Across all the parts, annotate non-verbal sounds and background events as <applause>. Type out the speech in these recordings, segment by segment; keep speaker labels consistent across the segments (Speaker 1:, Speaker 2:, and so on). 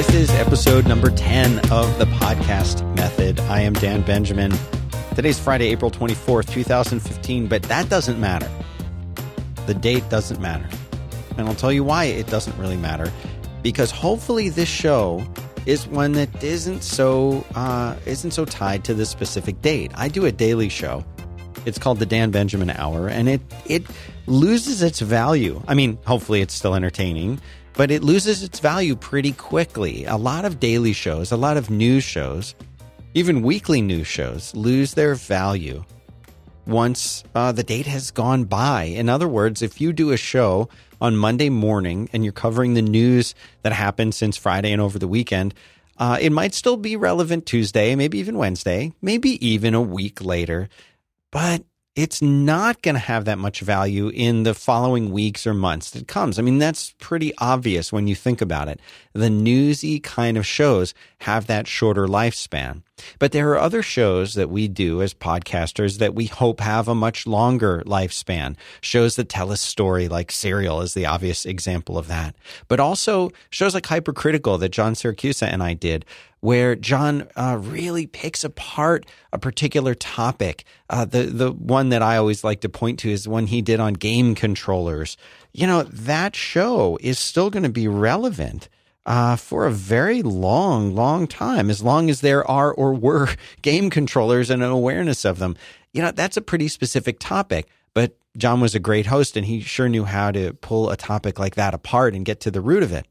Speaker 1: This is episode number 10 of the podcast method. I am Dan Benjamin. Today's Friday, April 24th, 2015, but that doesn't matter. The date doesn't matter. And I'll tell you why it doesn't really matter. Because hopefully this show is one that isn't so uh, isn't so tied to the specific date. I do a daily show. It's called the Dan Benjamin Hour, and it it loses its value. I mean, hopefully it's still entertaining, but it loses its value pretty quickly. A lot of daily shows, a lot of news shows, even weekly news shows lose their value once uh, the date has gone by. In other words, if you do a show on Monday morning and you're covering the news that happened since Friday and over the weekend, uh, it might still be relevant Tuesday, maybe even Wednesday, maybe even a week later. But it's not going to have that much value in the following weeks or months that comes. I mean, that's pretty obvious when you think about it. The newsy kind of shows have that shorter lifespan. But there are other shows that we do as podcasters that we hope have a much longer lifespan. Shows that tell a story like Serial is the obvious example of that. But also shows like Hypercritical that John Siracusa and I did where John uh, really picks apart a particular topic. Uh, the the one that I always like to point to is one he did on game controllers. You know that show is still going to be relevant. Uh, for a very long, long time, as long as there are or were <laughs> game controllers and an awareness of them. You know, that's a pretty specific topic, but John was a great host and he sure knew how to pull a topic like that apart and get to the root of it.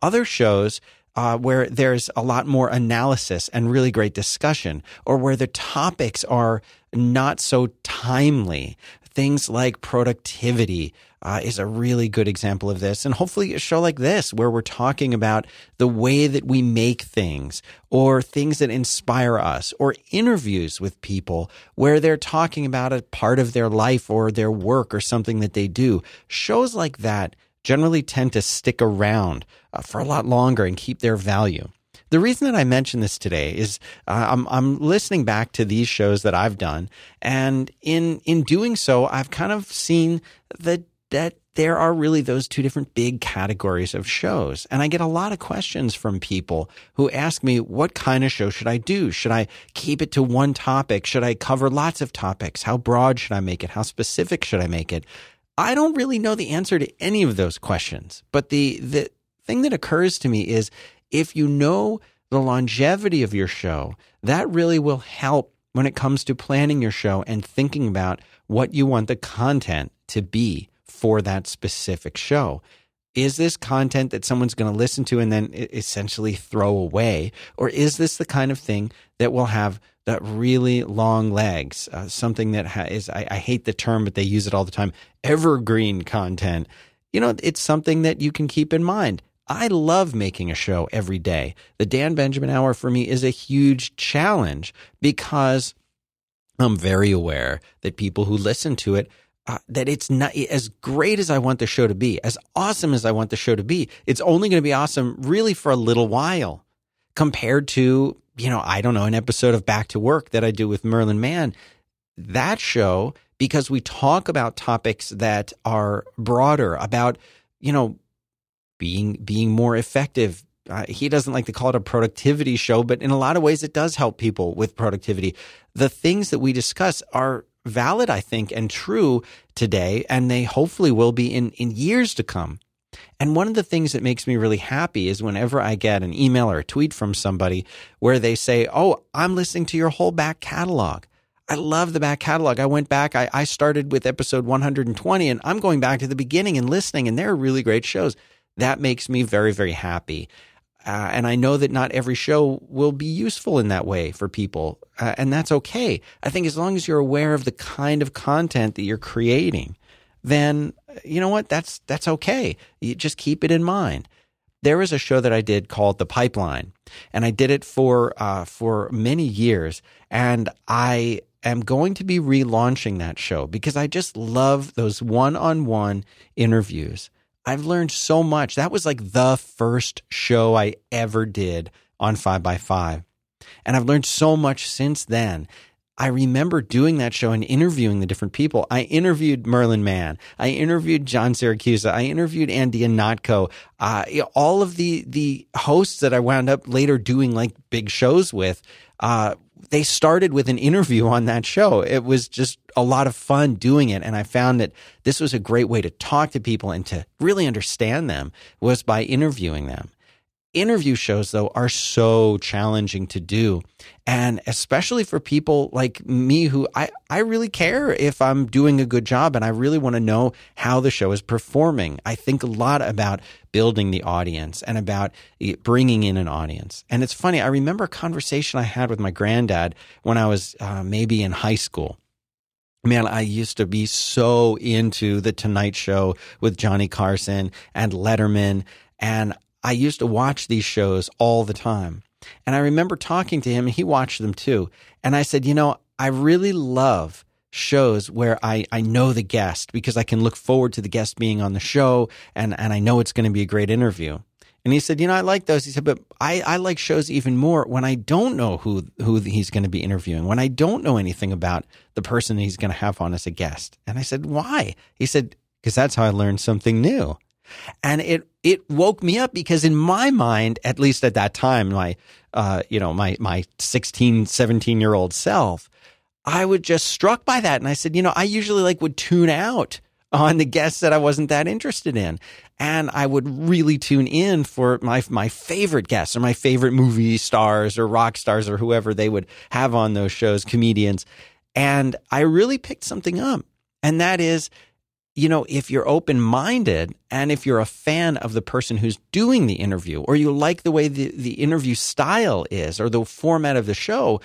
Speaker 1: Other shows uh, where there's a lot more analysis and really great discussion, or where the topics are not so timely. Things like productivity uh, is a really good example of this. And hopefully, a show like this, where we're talking about the way that we make things, or things that inspire us, or interviews with people where they're talking about a part of their life or their work or something that they do. Shows like that generally tend to stick around uh, for a lot longer and keep their value. The reason that I mention this today is uh, I'm, I'm listening back to these shows that I've done, and in in doing so, I've kind of seen that that there are really those two different big categories of shows. And I get a lot of questions from people who ask me, what kind of show should I do? Should I keep it to one topic? Should I cover lots of topics? How broad should I make it? How specific should I make it? I don't really know the answer to any of those questions. But the, the thing that occurs to me is if you know the longevity of your show, that really will help when it comes to planning your show and thinking about what you want the content to be for that specific show. Is this content that someone's going to listen to and then essentially throw away? Or is this the kind of thing that will have that really long legs, uh, something that ha- is, I, I hate the term, but they use it all the time, evergreen content. You know, it's something that you can keep in mind. I love making a show every day. The Dan Benjamin Hour for me is a huge challenge because I'm very aware that people who listen to it uh, that it's not as great as I want the show to be, as awesome as I want the show to be. It's only going to be awesome really for a little while compared to you know, I don't know, an episode of Back to Work that I do with Merlin Mann. That show, because we talk about topics that are broader, about, you know, being being more effective. Uh, he doesn't like to call it a productivity show, but in a lot of ways, it does help people with productivity. The things that we discuss are valid, I think, and true today, and they hopefully will be in in years to come. And one of the things that makes me really happy is whenever I get an email or a tweet from somebody where they say, Oh, I'm listening to your whole back catalog. I love the back catalog. I went back, I, I started with episode 120 and I'm going back to the beginning and listening, and they're really great shows. That makes me very, very happy. Uh, and I know that not every show will be useful in that way for people. Uh, and that's okay. I think as long as you're aware of the kind of content that you're creating, then you know what? That's that's okay. You just keep it in mind. There was a show that I did called The Pipeline, and I did it for uh, for many years, and I am going to be relaunching that show because I just love those one-on-one interviews. I've learned so much. That was like the first show I ever did on 5 by 5 And I've learned so much since then. I remember doing that show and interviewing the different people. I interviewed Merlin Mann. I interviewed John Siracusa. I interviewed Andy Ihnatko. Uh, all of the the hosts that I wound up later doing like big shows with. Uh, they started with an interview on that show. It was just a lot of fun doing it. And I found that this was a great way to talk to people and to really understand them was by interviewing them. Interview shows, though, are so challenging to do. And especially for people like me who I, I really care if I'm doing a good job and I really want to know how the show is performing. I think a lot about building the audience and about bringing in an audience. And it's funny, I remember a conversation I had with my granddad when I was uh, maybe in high school man, I used to be so into the Tonight Show with Johnny Carson and Letterman. And I used to watch these shows all the time. And I remember talking to him, and he watched them too. And I said, you know, I really love shows where I, I know the guest because I can look forward to the guest being on the show and, and I know it's going to be a great interview. And he said, you know, I like those. He said, but I, I like shows even more when I don't know who, who he's going to be interviewing, when I don't know anything about the person he's going to have on as a guest. And I said, why? He said, because that's how I learned something new. And it it woke me up because in my mind, at least at that time, my uh, you know, my my 16, 17 year old self, I was just struck by that. And I said, you know, I usually like would tune out <laughs> on the guests that I wasn't that interested in. And I would really tune in for my my favorite guests or my favorite movie stars or rock stars or whoever they would have on those shows, comedians. And I really picked something up. And that is you know, if you're open minded and if you're a fan of the person who's doing the interview or you like the way the, the interview style is or the format of the show,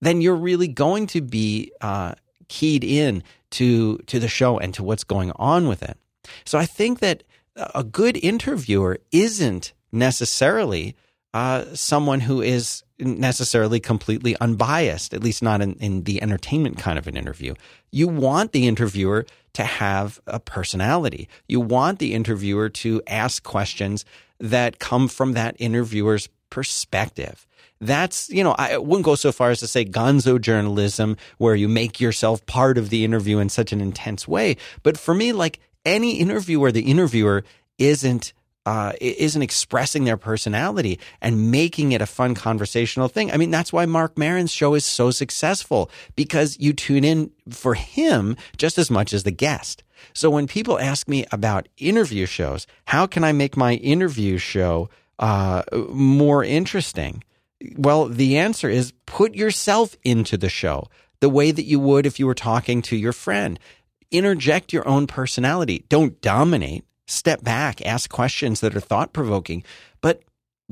Speaker 1: then you're really going to be uh, keyed in to, to the show and to what's going on with it. So I think that a good interviewer isn't necessarily uh, someone who is necessarily completely unbiased, at least not in, in the entertainment kind of an interview. You want the interviewer to have a personality. You want the interviewer to ask questions that come from that interviewer's perspective. That's, you know, I wouldn't go so far as to say gonzo journalism where you make yourself part of the interview in such an intense way. But for me, like any interview where the interviewer isn't uh, isn't expressing their personality and making it a fun conversational thing. I mean, that's why Marc Maron's show is so successful because you tune in for him just as much as the guest. So when people ask me about interview shows, how can I make my interview show uh, more interesting? Well, the answer is put yourself into the show the way that you would if you were talking to your friend. Interject your own personality. Don't dominate step back, ask questions that are thought provoking, but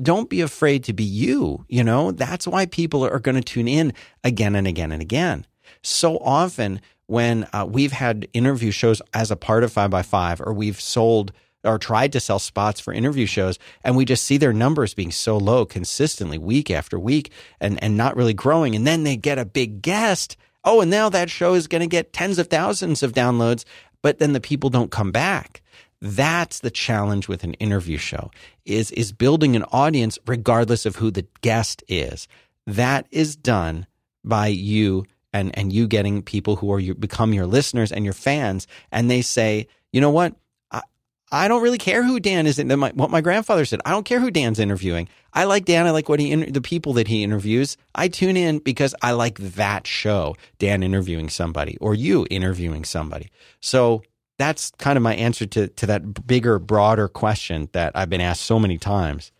Speaker 1: don't be afraid to be you. You know, that's why people are going to tune in again and again and again. So often when uh, we've had interview shows as a part of 5 by 5 or we've sold or tried to sell spots for interview shows and we just see their numbers being so low consistently week after week and, and not really growing. And then they get a big guest. Oh, and now that show is going to get tens of thousands of downloads, but then the people don't come back. That's the challenge with an interview show is, is building an audience regardless of who the guest is. That is done by you and, and you getting people who are you become your listeners and your fans. And they say, you know what? I, I don't really care who Dan is. My, what my grandfather said, I don't care who Dan's interviewing. I like Dan. I like what he, the people that he interviews. I tune in because I like that show, Dan interviewing somebody or you interviewing somebody. So that's kind of my answer to, to that bigger, broader question that I've been asked so many times.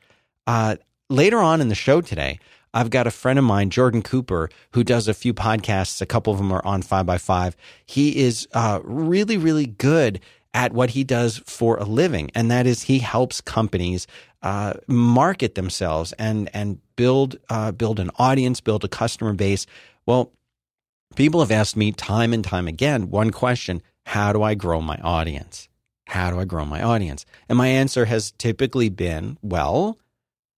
Speaker 1: Uh, later on in the show today, I've got a friend of mine, Jordan Cooper, who does a few podcasts. A couple of them are on 5 by 5 He is uh, really, really good at what he does for a living, and that is he helps companies uh, market themselves and and build uh, build an audience, build a customer base. Well, people have asked me time and time again one question: how do I grow my audience? How do I grow my audience? And my answer has typically been, well,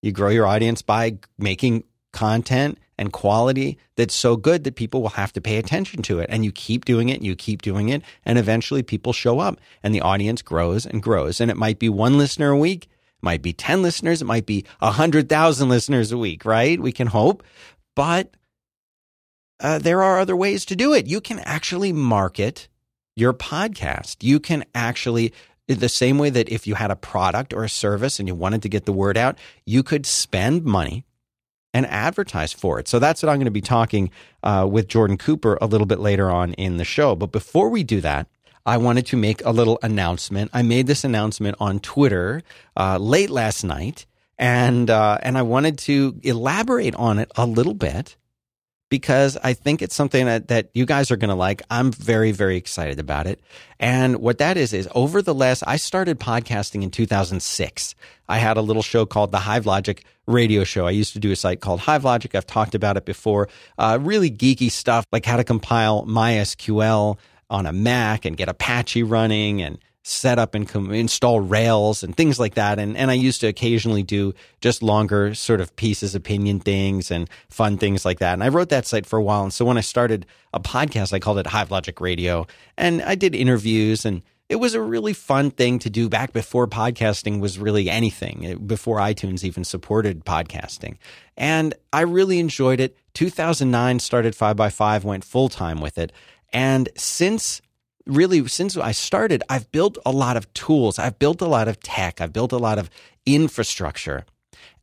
Speaker 1: you grow your audience by making content and quality that's so good that people will have to pay attention to it. And you keep doing it, and you keep doing it, and eventually people show up and the audience grows and grows. And it might be one listener a week, it might be 10 listeners, it might be 100,000 listeners a week, right? We can hope. But uh, there are other ways to do it. You can actually market your podcast. You can actually the same way that if you had a product or a service and you wanted to get the word out, you could spend money and advertise for it. So that's what I'm going to be talking uh, with Jordan Cooper a little bit later on in the show. But before we do that, I wanted to make a little announcement. I made this announcement on Twitter uh, late last night, and uh, and I wanted to elaborate on it a little bit because I think it's something that, that you guys are going to like. I'm very, very excited about it. And what that is, is over the last, I started podcasting in 2006. I had a little show called the Hive Logic radio show. I used to do a site called Hive Logic. I've talked about it before. Uh, really geeky stuff like how to compile MySQL on a Mac and get Apache running and set up and com- install Rails and things like that. And and I used to occasionally do just longer sort of pieces, opinion things, and fun things like that. And I wrote that site for a while. And so when I started a podcast, I called it Hive Logic Radio, and I did interviews and. It was a really fun thing to do back before podcasting was really anything, eh, before iTunes even supported podcasting. And I really enjoyed it. 2009 started 5by5, went full time with it. And since really since I started, I've built a lot of tools. I've built a lot of tech. I've built a lot of infrastructure.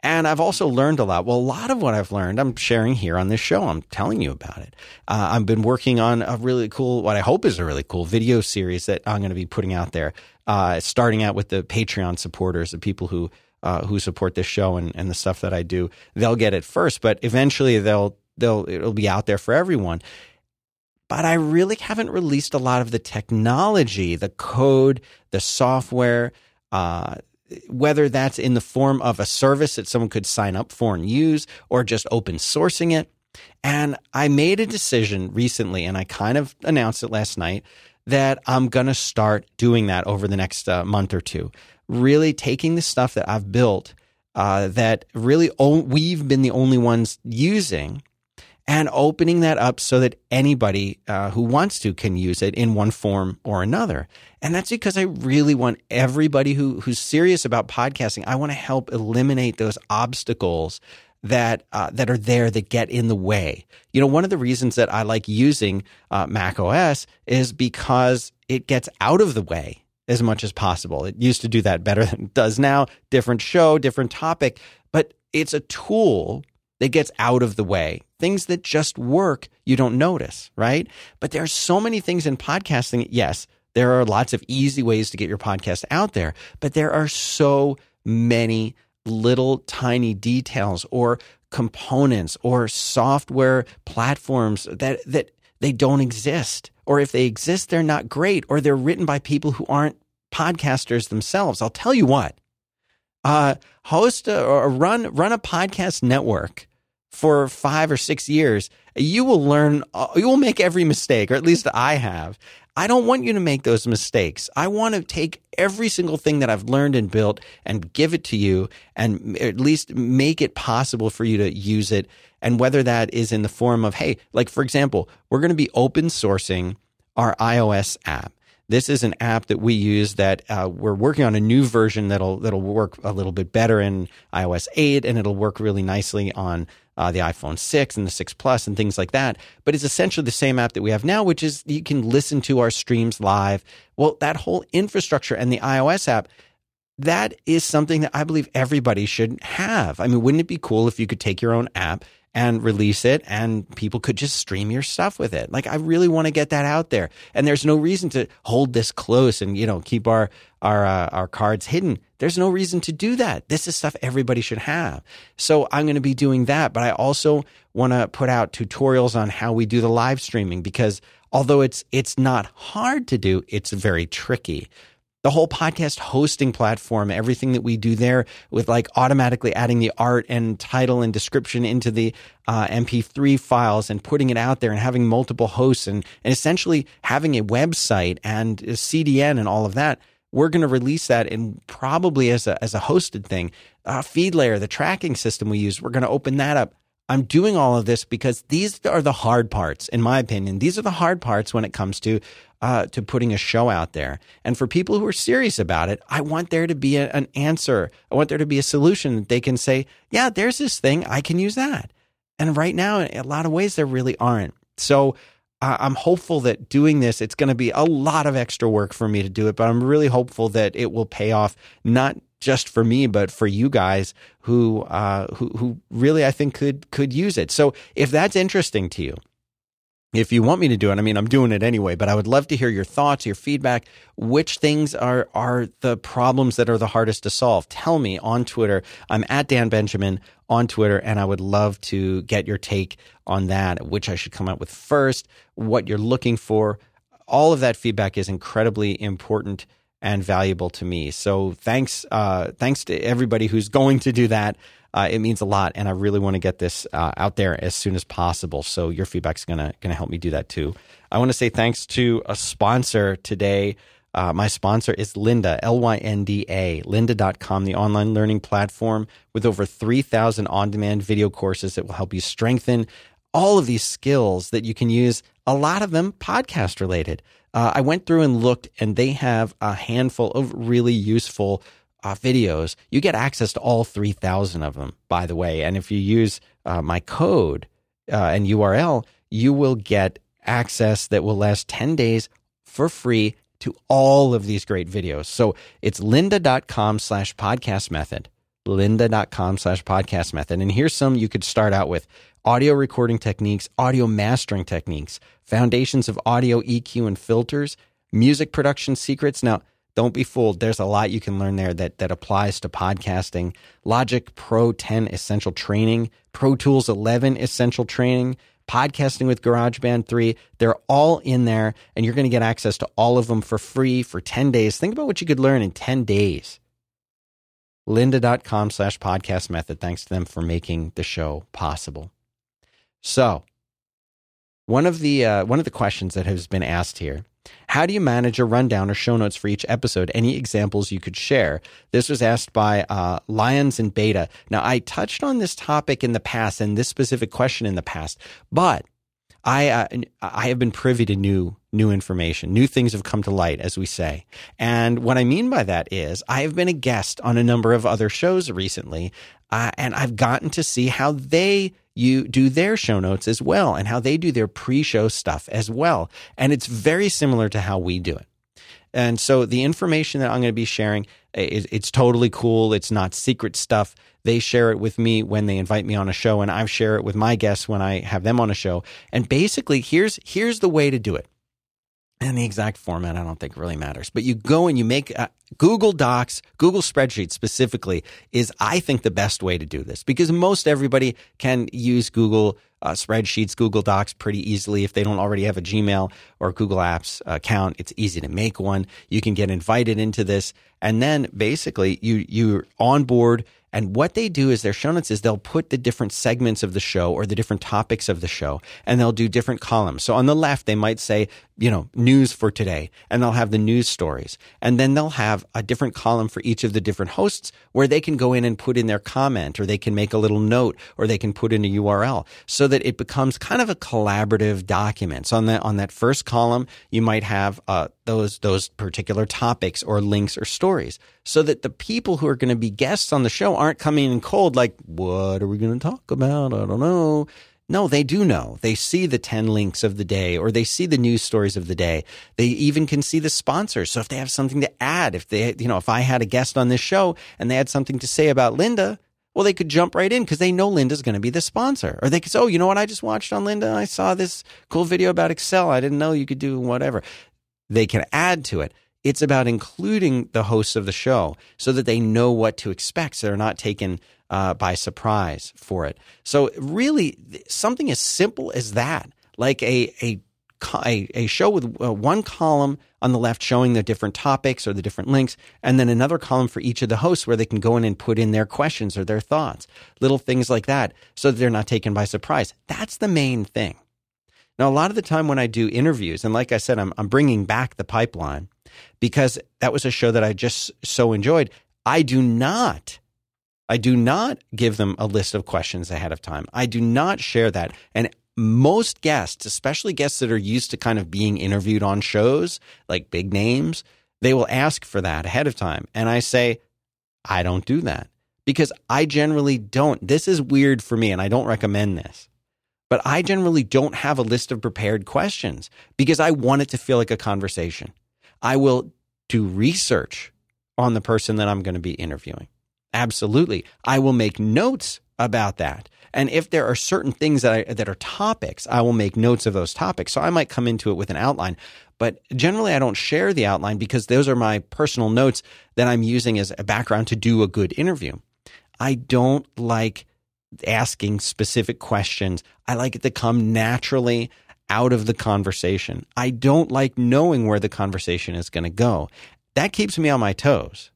Speaker 1: And I've also learned a lot. Well, a lot of what I've learned, I'm sharing here on this show. I'm telling you about it. Uh, I've been working on a really cool, what I hope is a really cool video series that I'm going to be putting out there. Uh, starting out with the Patreon supporters, the people who uh, who support this show and, and the stuff that I do. They'll get it first, but eventually they'll they'll it'll be out there for everyone but I really haven't released a lot of the technology, the code, the software, uh, whether that's in the form of a service that someone could sign up for and use or just open sourcing it. And I made a decision recently, and I kind of announced it last night, that I'm going to start doing that over the next uh, month or two. Really taking the stuff that I've built uh, that really o- we've been the only ones using and opening that up so that anybody uh, who wants to can use it in one form or another. And that's because I really want everybody who who's serious about podcasting. I want to help eliminate those obstacles that uh, that are there that get in the way. You know, one of the reasons that I like using uh, Mac OS is because it gets out of the way as much as possible. It used to do that better than it does now. Different show, different topic, but it's a tool that gets out of the way. Things that just work, you don't notice, right? But there are so many things in podcasting. Yes, there are lots of easy ways to get your podcast out there, but there are so many little tiny details or components or software platforms that that they don't exist or if they exist they're not great or they're written by people who aren't podcasters themselves i'll tell you what uh, host a, or run run a podcast network for five or six years, you will learn. Uh, you will make every mistake, or at least I have. I don't want you to make those mistakes. I want to take every single thing that I've learned and built and give it to you, and at least make it possible for you to use it. And whether that is in the form of, hey, like for example, we're going to be open sourcing our iOS app. This is an app that we use that uh, we're working on a new version that'll that'll work a little bit better in iOS 8, and it'll work really nicely on uh, the iPhone 6 and the 6 Plus and things like that. But it's essentially the same app that we have now, which is you can listen to our streams live. Well, that whole infrastructure and the iOS app that is something that I believe everybody should have. I mean, wouldn't it be cool if you could take your own app and release it and people could just stream your stuff with it. Like I really want to get that out there. And there's no reason to hold this close and you know keep our our uh, our cards hidden. There's no reason to do that. This is stuff everybody should have. So I'm going to be doing that, but I also want to put out tutorials on how we do the live streaming because although it's it's not hard to do, it's very tricky the whole podcast hosting platform, everything that we do there with like automatically adding the art and title and description into the uh, MP3 files and putting it out there and having multiple hosts and, and essentially having a website and a CDN and all of that. We're going to release that and probably as a, as a hosted thing. Uh, FeedLayer, the tracking system we use, we're going to open that up. I'm doing all of this because these are the hard parts, in my opinion. These are the hard parts when it comes to uh, to putting a show out there. And for people who are serious about it, I want there to be a, an answer. I want there to be a solution that they can say, yeah, there's this thing. I can use that. And right now, in a lot of ways, there really aren't. So I'm hopeful that doing this, it's going to be a lot of extra work for me to do it, but I'm really hopeful that it will pay off, not just for me, but for you guys who, uh, who, who really I think could, could use it. So if that's interesting to you, if you want me to do it, I mean, I'm doing it anyway, but I would love to hear your thoughts, your feedback. Which things are, are the problems that are the hardest to solve? Tell me on Twitter. I'm at Dan Benjamin on Twitter, and I would love to get your take on that, which I should come out with first, what you're looking for. All of that feedback is incredibly important and valuable to me. So thanks, uh, thanks to everybody who's <laughs> going to do that. Uh, it means a lot, and I really want to get this uh, out there as soon as possible. So your feedback's gonna gonna help me do that too. I want to say thanks to a sponsor today. Uh, my sponsor is Lynda, L Y N D A, lynda.com, the online learning platform with over 3,000 on demand video courses that will help you strengthen all of these skills that you can use, a lot of them podcast related. Uh, I went through and looked, and they have a handful of really useful uh, videos. You get access to all 3,000 of them, by the way. And if you use uh, my code uh, and URL, you will get access that will last 10 days for free to all of these great videos. So it's lynda.com slash podcast method, lynda.com slash podcast method. And here's some you could start out with audio recording techniques, audio mastering techniques, foundations of audio EQ and filters, music production secrets. Now, don't be fooled. There's a lot you can learn there that, that applies to podcasting. Logic Pro 10 Essential Training, Pro Tools 11 Essential Training, podcasting with GarageBand 3. They're all in there, and you're going to get access to all of them for free for 10 days. Think about what you could learn in 10 days. Lynda.com slash podcast method. Thanks to them for making the show possible. So, one of the uh, one of the questions that has been asked here how do you manage a rundown or show notes for each episode? Any examples you could share? This was asked by uh, Lions and Beta. Now, I touched on this topic in the past and this specific question in the past, but I uh, I have been privy to new new information. New things have come to light, as we say. And what I mean by that is, I have been a guest on a number of other shows recently, uh, and I've gotten to see how they you do their show notes as well and how they do their pre-show stuff as well. And it's very similar to how we do it. And so the information that I'm going to be sharing, it's totally cool. It's not secret stuff. They share it with me when they invite me on a show, and I share it with my guests when I have them on a show. And basically, here's here's the way to do it and the exact format, I don't think really matters. But you go and you make uh, Google Docs, Google Spreadsheets specifically is, I think, the best way to do this because most everybody can use Google uh, Spreadsheets, Google Docs pretty easily. If they don't already have a Gmail or Google Apps account, it's easy to make one. You can get invited into this. And then basically you, you're on board and what they do is their show notes is they'll put the different segments of the show or the different topics of the show and they'll do different columns. So on the left, they might say, you know, news for today and they'll have the news stories. And then they'll have a different column for each of the different hosts where they can go in and put in their comment or they can make a little note or they can put in a URL so that it becomes kind of a collaborative document. So on that, on that first column, you might have, uh, those, those particular topics or links or stories so that the people who are going to be guests on the show aren't coming in cold like, what are we going to talk about? I don't know. No, they do know. They see the 10 links of the day or they see the news stories of the day. They even can see the sponsors. So if they have something to add, if they, you know, if I had a guest on this show and they had something to say about Lynda, well, they could jump right in because they know Lynda's going to be the sponsor. Or they could say, oh, you know what? I just watched on Lynda. I saw this cool video about Excel. I didn't know you could do whatever. They can add to it. It's about including the hosts of the show so that they know what to expect. So they're not taken uh, by surprise for it. So really, something as simple as that, like a a a, a show with uh, one column on the left showing the different topics or the different links, and then another column for each of the hosts where they can go in and put in their questions or their thoughts, little things like that, so that they're not taken by surprise. That's the main thing. Now, a lot of the time when I do interviews, and like I said, I'm, I'm bringing back the pipeline because that was a show that I just so enjoyed. I do not, I do not give them a list of questions ahead of time. I do not share that. And most guests, especially guests that are used to kind of being interviewed on shows like big names, they will ask for that ahead of time. And I say, I don't do that because I generally don't. This is weird for me and I don't recommend this. But I generally don't have a list of prepared questions because I want it to feel like a conversation. I will do research on the person that I'm going to be interviewing. Absolutely. I will make notes about that. And if there are certain things that I, that are topics, I will make notes of those topics. So I might come into it with an outline, but generally I don't share the outline because those are my personal notes that I'm using as a background to do a good interview. I don't like asking specific questions. I like it to come naturally out of the conversation. I don't like knowing where the conversation is going to go. That keeps me on my toes.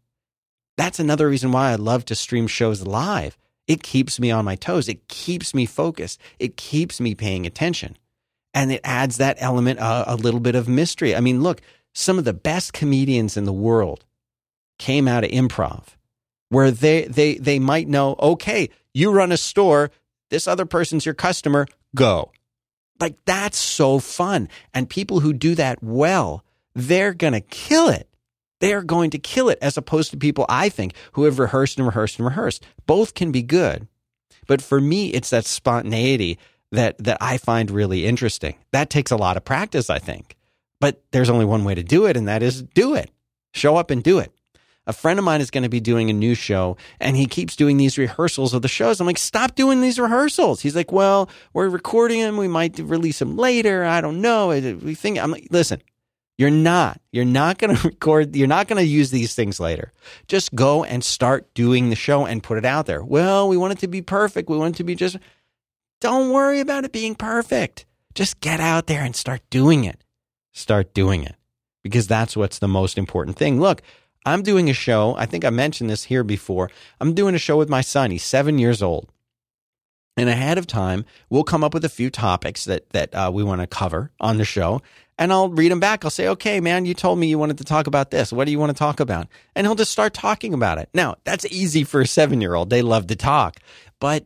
Speaker 1: That's another reason why I love to stream shows live. It keeps me on my toes. It keeps me focused. It keeps me paying attention. And it adds that element, uh, a little bit of mystery. I mean, look, some of the best comedians in the world came out of improv where they, they, they might know, okay, you run a store, this other person's your customer, go. Like that's so fun. And people who do that well, they're going to kill it they are going to kill it as opposed to people I think who have rehearsed and rehearsed and rehearsed. Both can be good. But for me, it's that spontaneity that, that I find really interesting. That takes a lot of practice, I think. But there's only one way to do it, and that is do it. Show up and do it. A friend of mine is going to be doing a new show, and he keeps doing these rehearsals of the shows. I'm like, stop doing these rehearsals. He's like, well, we're recording them. We might release them later. I don't know. We think I'm like, listen, you're not. You're not going <laughs> to record. You're not going to use these things later. Just go and start doing the show and put it out there. Well, we want it to be perfect. We want it to be just. Don't worry about it being perfect. Just get out there and start doing it. Start doing it because that's what's the most important thing. Look, I'm doing a show. I think I mentioned this here before. I'm doing a show with my son. He's seven years old. And ahead of time, we'll come up with a few topics that that uh, we want to cover on the show, and I'll read them back. I'll say, "Okay, man, you told me you wanted to talk about this. What do you want to talk about?" And he'll just start talking about it. Now, that's easy for a seven year old. They love to talk, but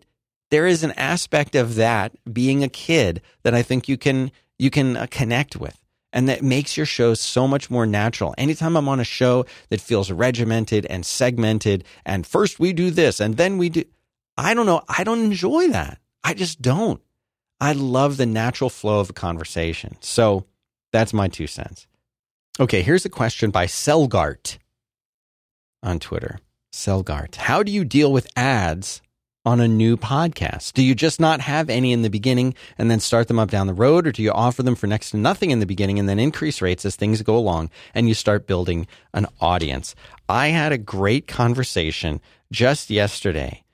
Speaker 1: there is an aspect of that being a kid that I think you can you can uh, connect with and that makes your show so much more natural. Anytime I'm on a show that feels regimented and segmented, and first we do this and then we do, I don't know. I don't enjoy that. I just don't. I love the natural flow of a conversation. So that's my two cents. Okay, here's a question by Selgart on Twitter. Selgart, how do you deal with ads on a new podcast? Do you just not have any in the beginning and then start them up down the road, or do you offer them for next to nothing in the beginning and then increase rates as things go along and you start building an audience? I had a great conversation just yesterday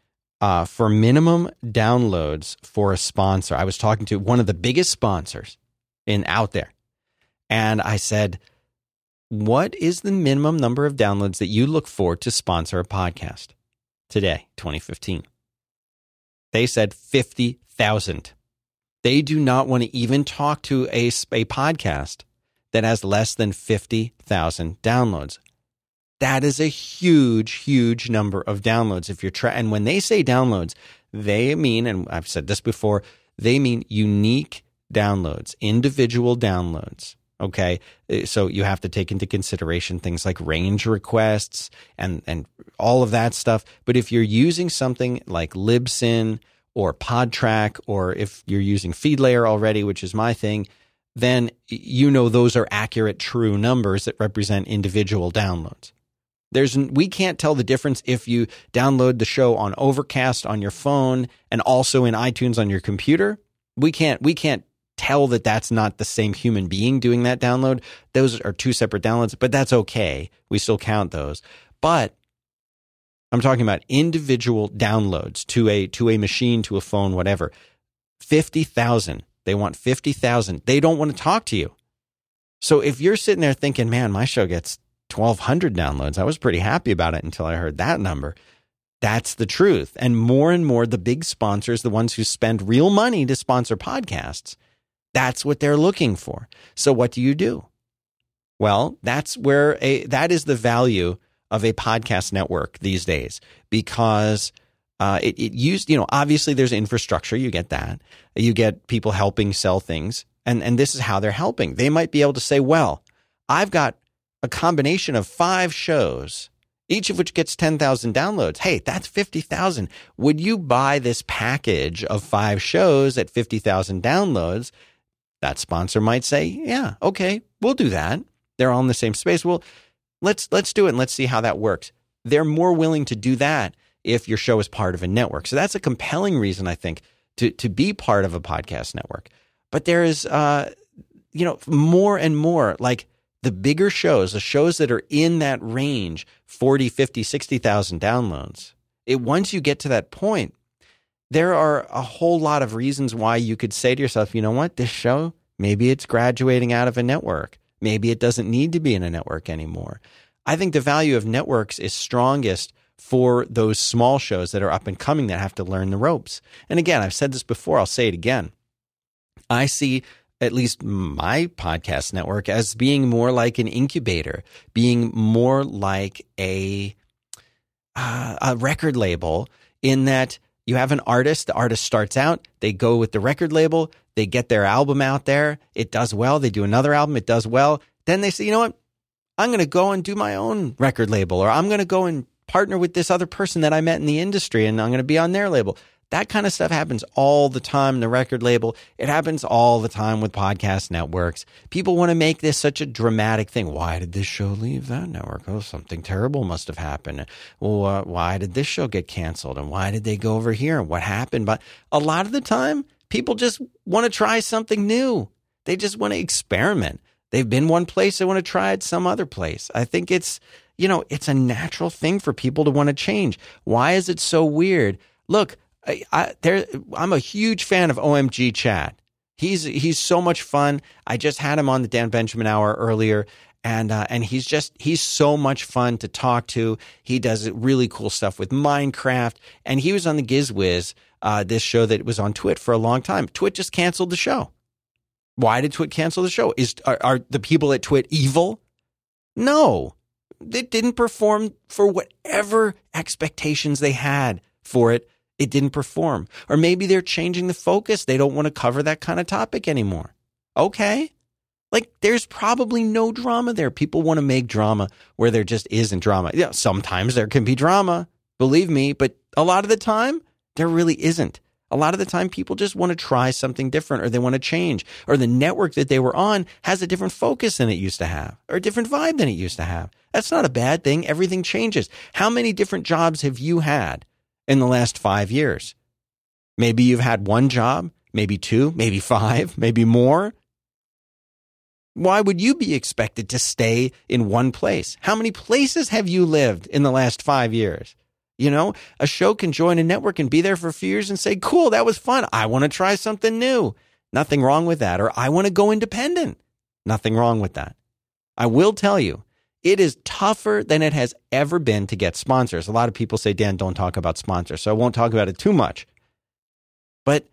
Speaker 1: uh, for minimum downloads for a sponsor. I was talking to one of the biggest sponsors in out there, and I said, "What is the minimum number of downloads that you look for to sponsor a podcast today, 2015?" They said fifty thousand. They do not want to even talk to a, a podcast that has less than 50,000 downloads. That is a huge, huge number of downloads. If you're trying, and when they say downloads, they mean, and I've said this before, they mean unique downloads, individual downloads. Okay. Uh, so you have to take into consideration things like range requests and, and all of that stuff. But if you're using something like Libsyn or Podtrac, or if you're using FeedLayer already, which is my thing, then you know those are accurate, true numbers that represent individual downloads. There's we can't tell the difference if you download the show on Overcast on your phone and also in iTunes on your computer. We can't we can't tell that that's not the same human being doing that download. Those are two separate downloads, but that's okay. We still count those. But I'm talking about individual downloads to a to a machine, to a phone, whatever. 50,000. They want 50,000. They don't want to talk to you. So if you're sitting there thinking, "Man, my show gets 1,200 downloads. I was pretty happy about it until I heard that number. That's the truth. And more and more, the big sponsors, the ones who spend real money to sponsor podcasts, that's what they're looking for. So, what do you do? Well, that's where a that is the value of a podcast network these days because uh, it, it used, you know, obviously there's infrastructure. You get that. You get people helping sell things. And, and this is how they're helping. They might be able to say, well, I've got a combination of five shows each of which gets 10,000 downloads. Hey, that's 50,000. Would you buy this package of five shows at 50,000 downloads? That sponsor might say, yeah, okay, we'll do that. They're all in the same space. Well, let's, let's do it and let's see how that works. They're more willing to do that if your show is part of a network. So that's a compelling reason, I think, to, to be part of a podcast network. But there is, uh, you know, more and more like the bigger shows, the shows that are in that range, 40, 50, 60,000 downloads. It once you get to that point, there are a whole lot of reasons why you could say to yourself, you know what, this show, maybe it's graduating out of a network. Maybe it doesn't need to be in a network anymore. I think the value of networks is strongest for those small shows that are up and coming that have to learn the ropes. And again, I've said this before, I'll say it again. I see at least my podcast network as being more like an incubator, being more like a uh, a record label in that you have an artist, the artist starts out, they go with the record label, they get their album out there, it does well, they do another album, it does well, then they say, "You know what? I'm going to go and do my own record label or I'm going to go and partner with this other person that I met in the industry and I'm going to be on their label. That kind of stuff happens all the time in the record label. It happens all the time with podcast networks. People want to make this such a dramatic thing. Why did this show leave that network? Oh, something terrible must have happened. Well, uh, why did this show get canceled? And why did they go over here? And what happened? But a lot of the time, people just want to try something new. They just want to experiment. They've been one place, they want to try it some other place. I think it's, you know, it's a natural thing for people to want to change. Why is it so weird? Look, I, there, I'm a huge fan of OMG Chad. He's he's so much fun. I just had him on the Dan Benjamin Hour earlier, and uh, and he's just he's so much fun to talk to. He does really cool stuff with Minecraft, and he was on the GizWiz, uh, this show that was on Twit for a long time. Twit just canceled the show. Why did Twit cancel the show? Is are, are the people at Twit evil? No, they didn't perform for whatever expectations they had for it it didn't perform. Or maybe they're changing the focus. They don't want to cover that kind of topic anymore. Okay. Like there's probably no drama there. People want to make drama where there just isn't drama. Yeah, sometimes there can be drama, believe me, but a lot of the time there really isn't. A lot of the time people just want to try something different or they want to change or the network that they were on has a different focus than it used to have or a different vibe than it used to have. That's not a bad thing. Everything changes. How many different jobs have you had in the last five years. Maybe you've had one job, maybe two, maybe five, <laughs> maybe more. Why would you be expected to stay in one place? How many places have you lived in the last five years? You know, a show can join a network and be there for a few years and say, cool, that was fun. I want to try something new. Nothing wrong with that. Or I want to go independent. Nothing wrong with that. I will tell you, it is tougher than it has ever been to get sponsors. A lot of people say, Dan, don't talk about sponsors. So I won't talk about it too much. But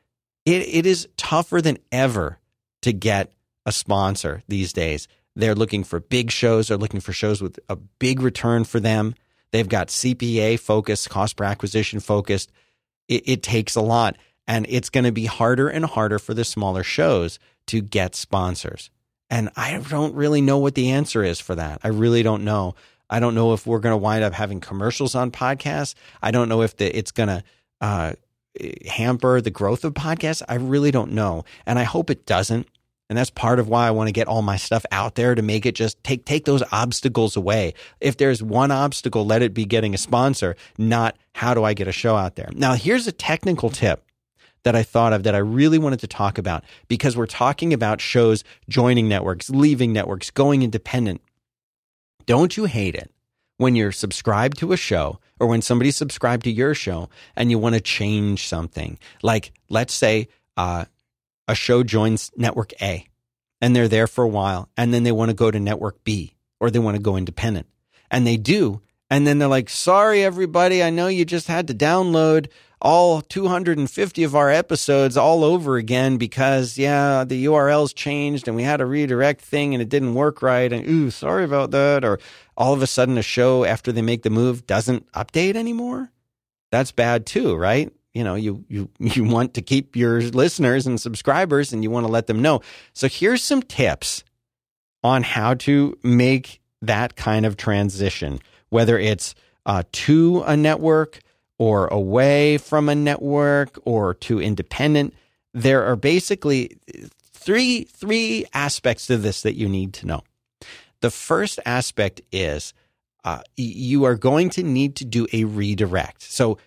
Speaker 1: it, it is tougher than ever to get a sponsor these days. They're looking for big shows, they're looking for shows with a big return for them. They've got CPA focused, cost per acquisition focused. It, it takes a lot. And it's going to be harder and harder for the smaller shows to get sponsors. And I don't really know what the answer is for that. I really don't know. I don't know if we're going to wind up having commercials on podcasts. I don't know if the, it's going to uh, hamper the growth of podcasts. I really don't know. And I hope it doesn't. And that's part of why I want to get all my stuff out there to make it just take take those obstacles away. If there's one obstacle, let it be getting a sponsor, not how do I get a show out there. Now, here's a technical tip that I thought of that I really wanted to talk about because we're talking about shows joining networks, leaving networks, going independent. Don't you hate it when you're subscribed to a show or when somebody's subscribed to your show and you want to change something? Like, let's say uh, a show joins network A and they're there for a while and then they want to go to network B or they want to go independent. And they do. And then they're like, sorry, everybody. I know you just had to download all 250 of our episodes all over again because yeah the urls changed and we had a redirect thing and it didn't work right and ooh sorry about that or all of a sudden a show after they make the move doesn't update anymore? That's bad too right? You know you you <laughs> you want to keep your listeners and subscribers and you want to let them know. So here's some tips on how to make that kind of transition whether it's uh, to a network or away from a network or to independent. There are basically three three aspects to this that you need to know. The first aspect is uh, you are going to need to do a redirect. So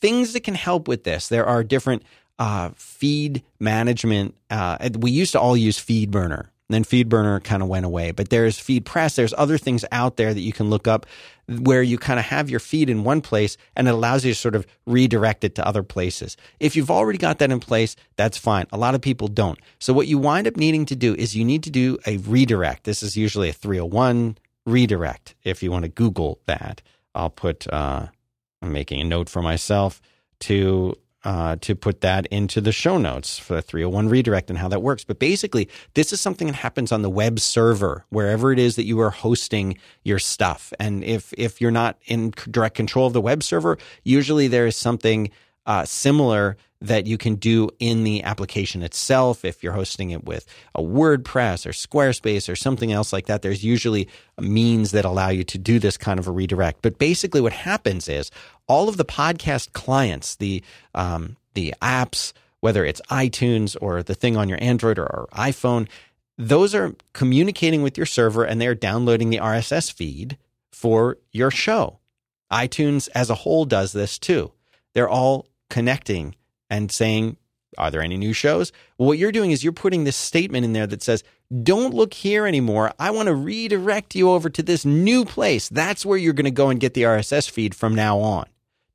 Speaker 1: things that can help with this. There are different uh, feed management. Uh, we used to all use FeedBurner. Then FeedBurner kind of went away, but there's FeedPress. There's other things out there that you can look up where you kind of have your feed in one place and it allows you to sort of redirect it to other places. If you've already got that in place, that's fine. A lot of people don't. So what you wind up needing to do is you need to do a redirect. This is usually a 301 redirect. If you want to Google that, I'll put, uh, I'm making a note for myself to uh, to put that into the show notes for the 301 redirect and how that works. But basically, this is something that happens on the web server, wherever it is that you are hosting your stuff. And if if you're not in direct control of the web server, usually there is something uh, similar that you can do in the application itself. If you're hosting it with a WordPress or Squarespace or something else like that, there's usually a means that allow you to do this kind of a redirect. But basically, what happens is all of the podcast clients, the um, the apps, whether it's iTunes or the thing on your Android or, or iPhone, those are communicating with your server and they're downloading the RSS feed for your show. iTunes as a whole does this too. They're all connecting and saying, Are there any new shows? What you're doing is you're putting this statement in there that says, Don't look here anymore. I want to redirect you over to this new place. That's where you're going to go and get the RSS feed from now on.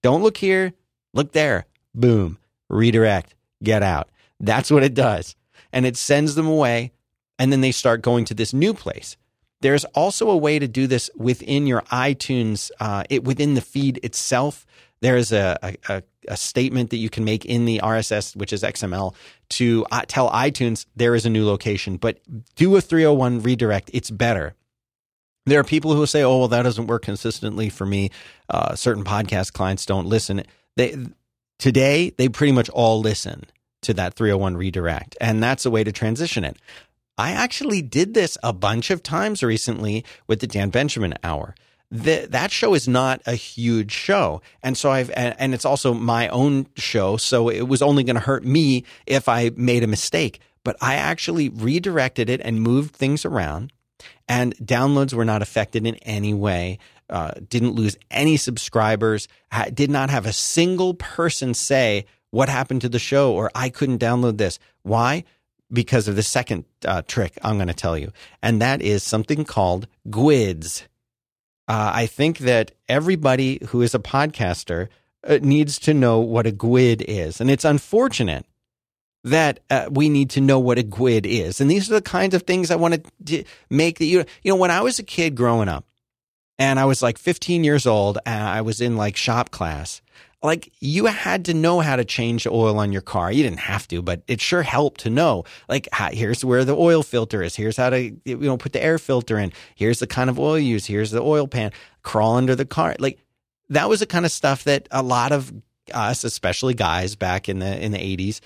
Speaker 1: Don't look here, look there. Boom, redirect, get out. That's what it does. And it sends them away, and then they start going to this new place. There's also a way to do this within your iTunes, uh, it, within the feed itself. There is a, a, a, statement that you can make in the RSS, which is XML, to uh, tell iTunes there is a new location. But do a 301 redirect. It's better. There are people who say, "Oh, well, that doesn't work consistently for me." Uh, certain podcast clients don't listen. They today they pretty much all listen to that 301 redirect, and that's a way to transition it. I actually did this a bunch of times recently with the Dan Benjamin Hour the, that show is not a huge show. And so I've, and, and it's also my own show. So it was only going to hurt me if I made a mistake. But I actually redirected it and moved things around, and downloads were not affected in any way. Uh, didn't lose any subscribers. Ha- did not have a single person say what happened to the show or I couldn't download this. Why? Because of the second uh, trick I'm going to tell you, and that is something called GUIDs. Uh, I think that everybody who is a podcaster uh, needs to know what a GUID is. And it's unfortunate that uh, we need to know what a GUID is. And these are the kinds of things I want to make that you, you know, when I was a kid growing up and I was like 15 years old and I was in like shop class, like you had to know how to change the oil on your car. You didn't have to, but it sure helped to know. Like here's where the oil filter is. Here's how to you know put the air filter in. Here's the kind of oil you use. Here's the oil pan. Crawl under the car. Like that was the kind of stuff that a lot of us, especially guys back in the in the 80s,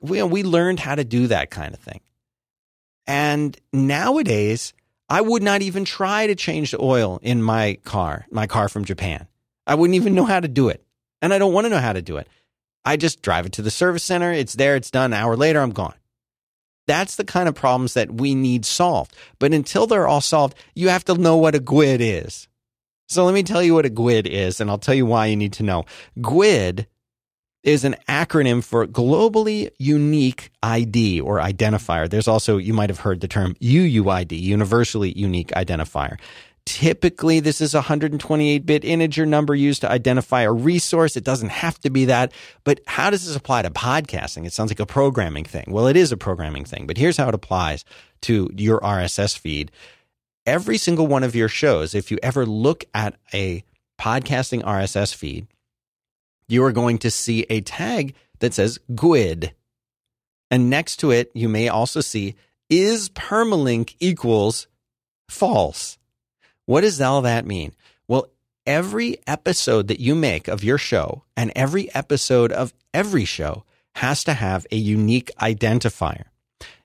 Speaker 1: we we learned how to do that kind of thing. And nowadays, I would not even try to change the oil in my car, my car from Japan. I wouldn't even know how to do it and I don't want to know how to do it. I just drive it to the service center. It's there. It's done. An hour later, I'm gone. That's the kind of problems that we need solved. But until they're all solved, you have to know what a GUID is. So let me tell you what a GUID is, and I'll tell you why you need to know. GUID is an acronym for Globally Unique ID or Identifier. There's also, you might have heard the term UUID, Universally Unique Identifier. Typically, this is a 128 bit integer number used to identify a resource. It doesn't have to be that. But how does this apply to podcasting? It sounds like a programming thing. Well, it is a programming thing, but here's how it applies to your RSS feed. Every single one of your shows, if you ever look at a podcasting RSS feed, you are going to see a tag that says GUID. And next to it, you may also see is permalink equals false. What does all that mean? Well, every episode that you make of your show and every episode of every show has to have a unique identifier.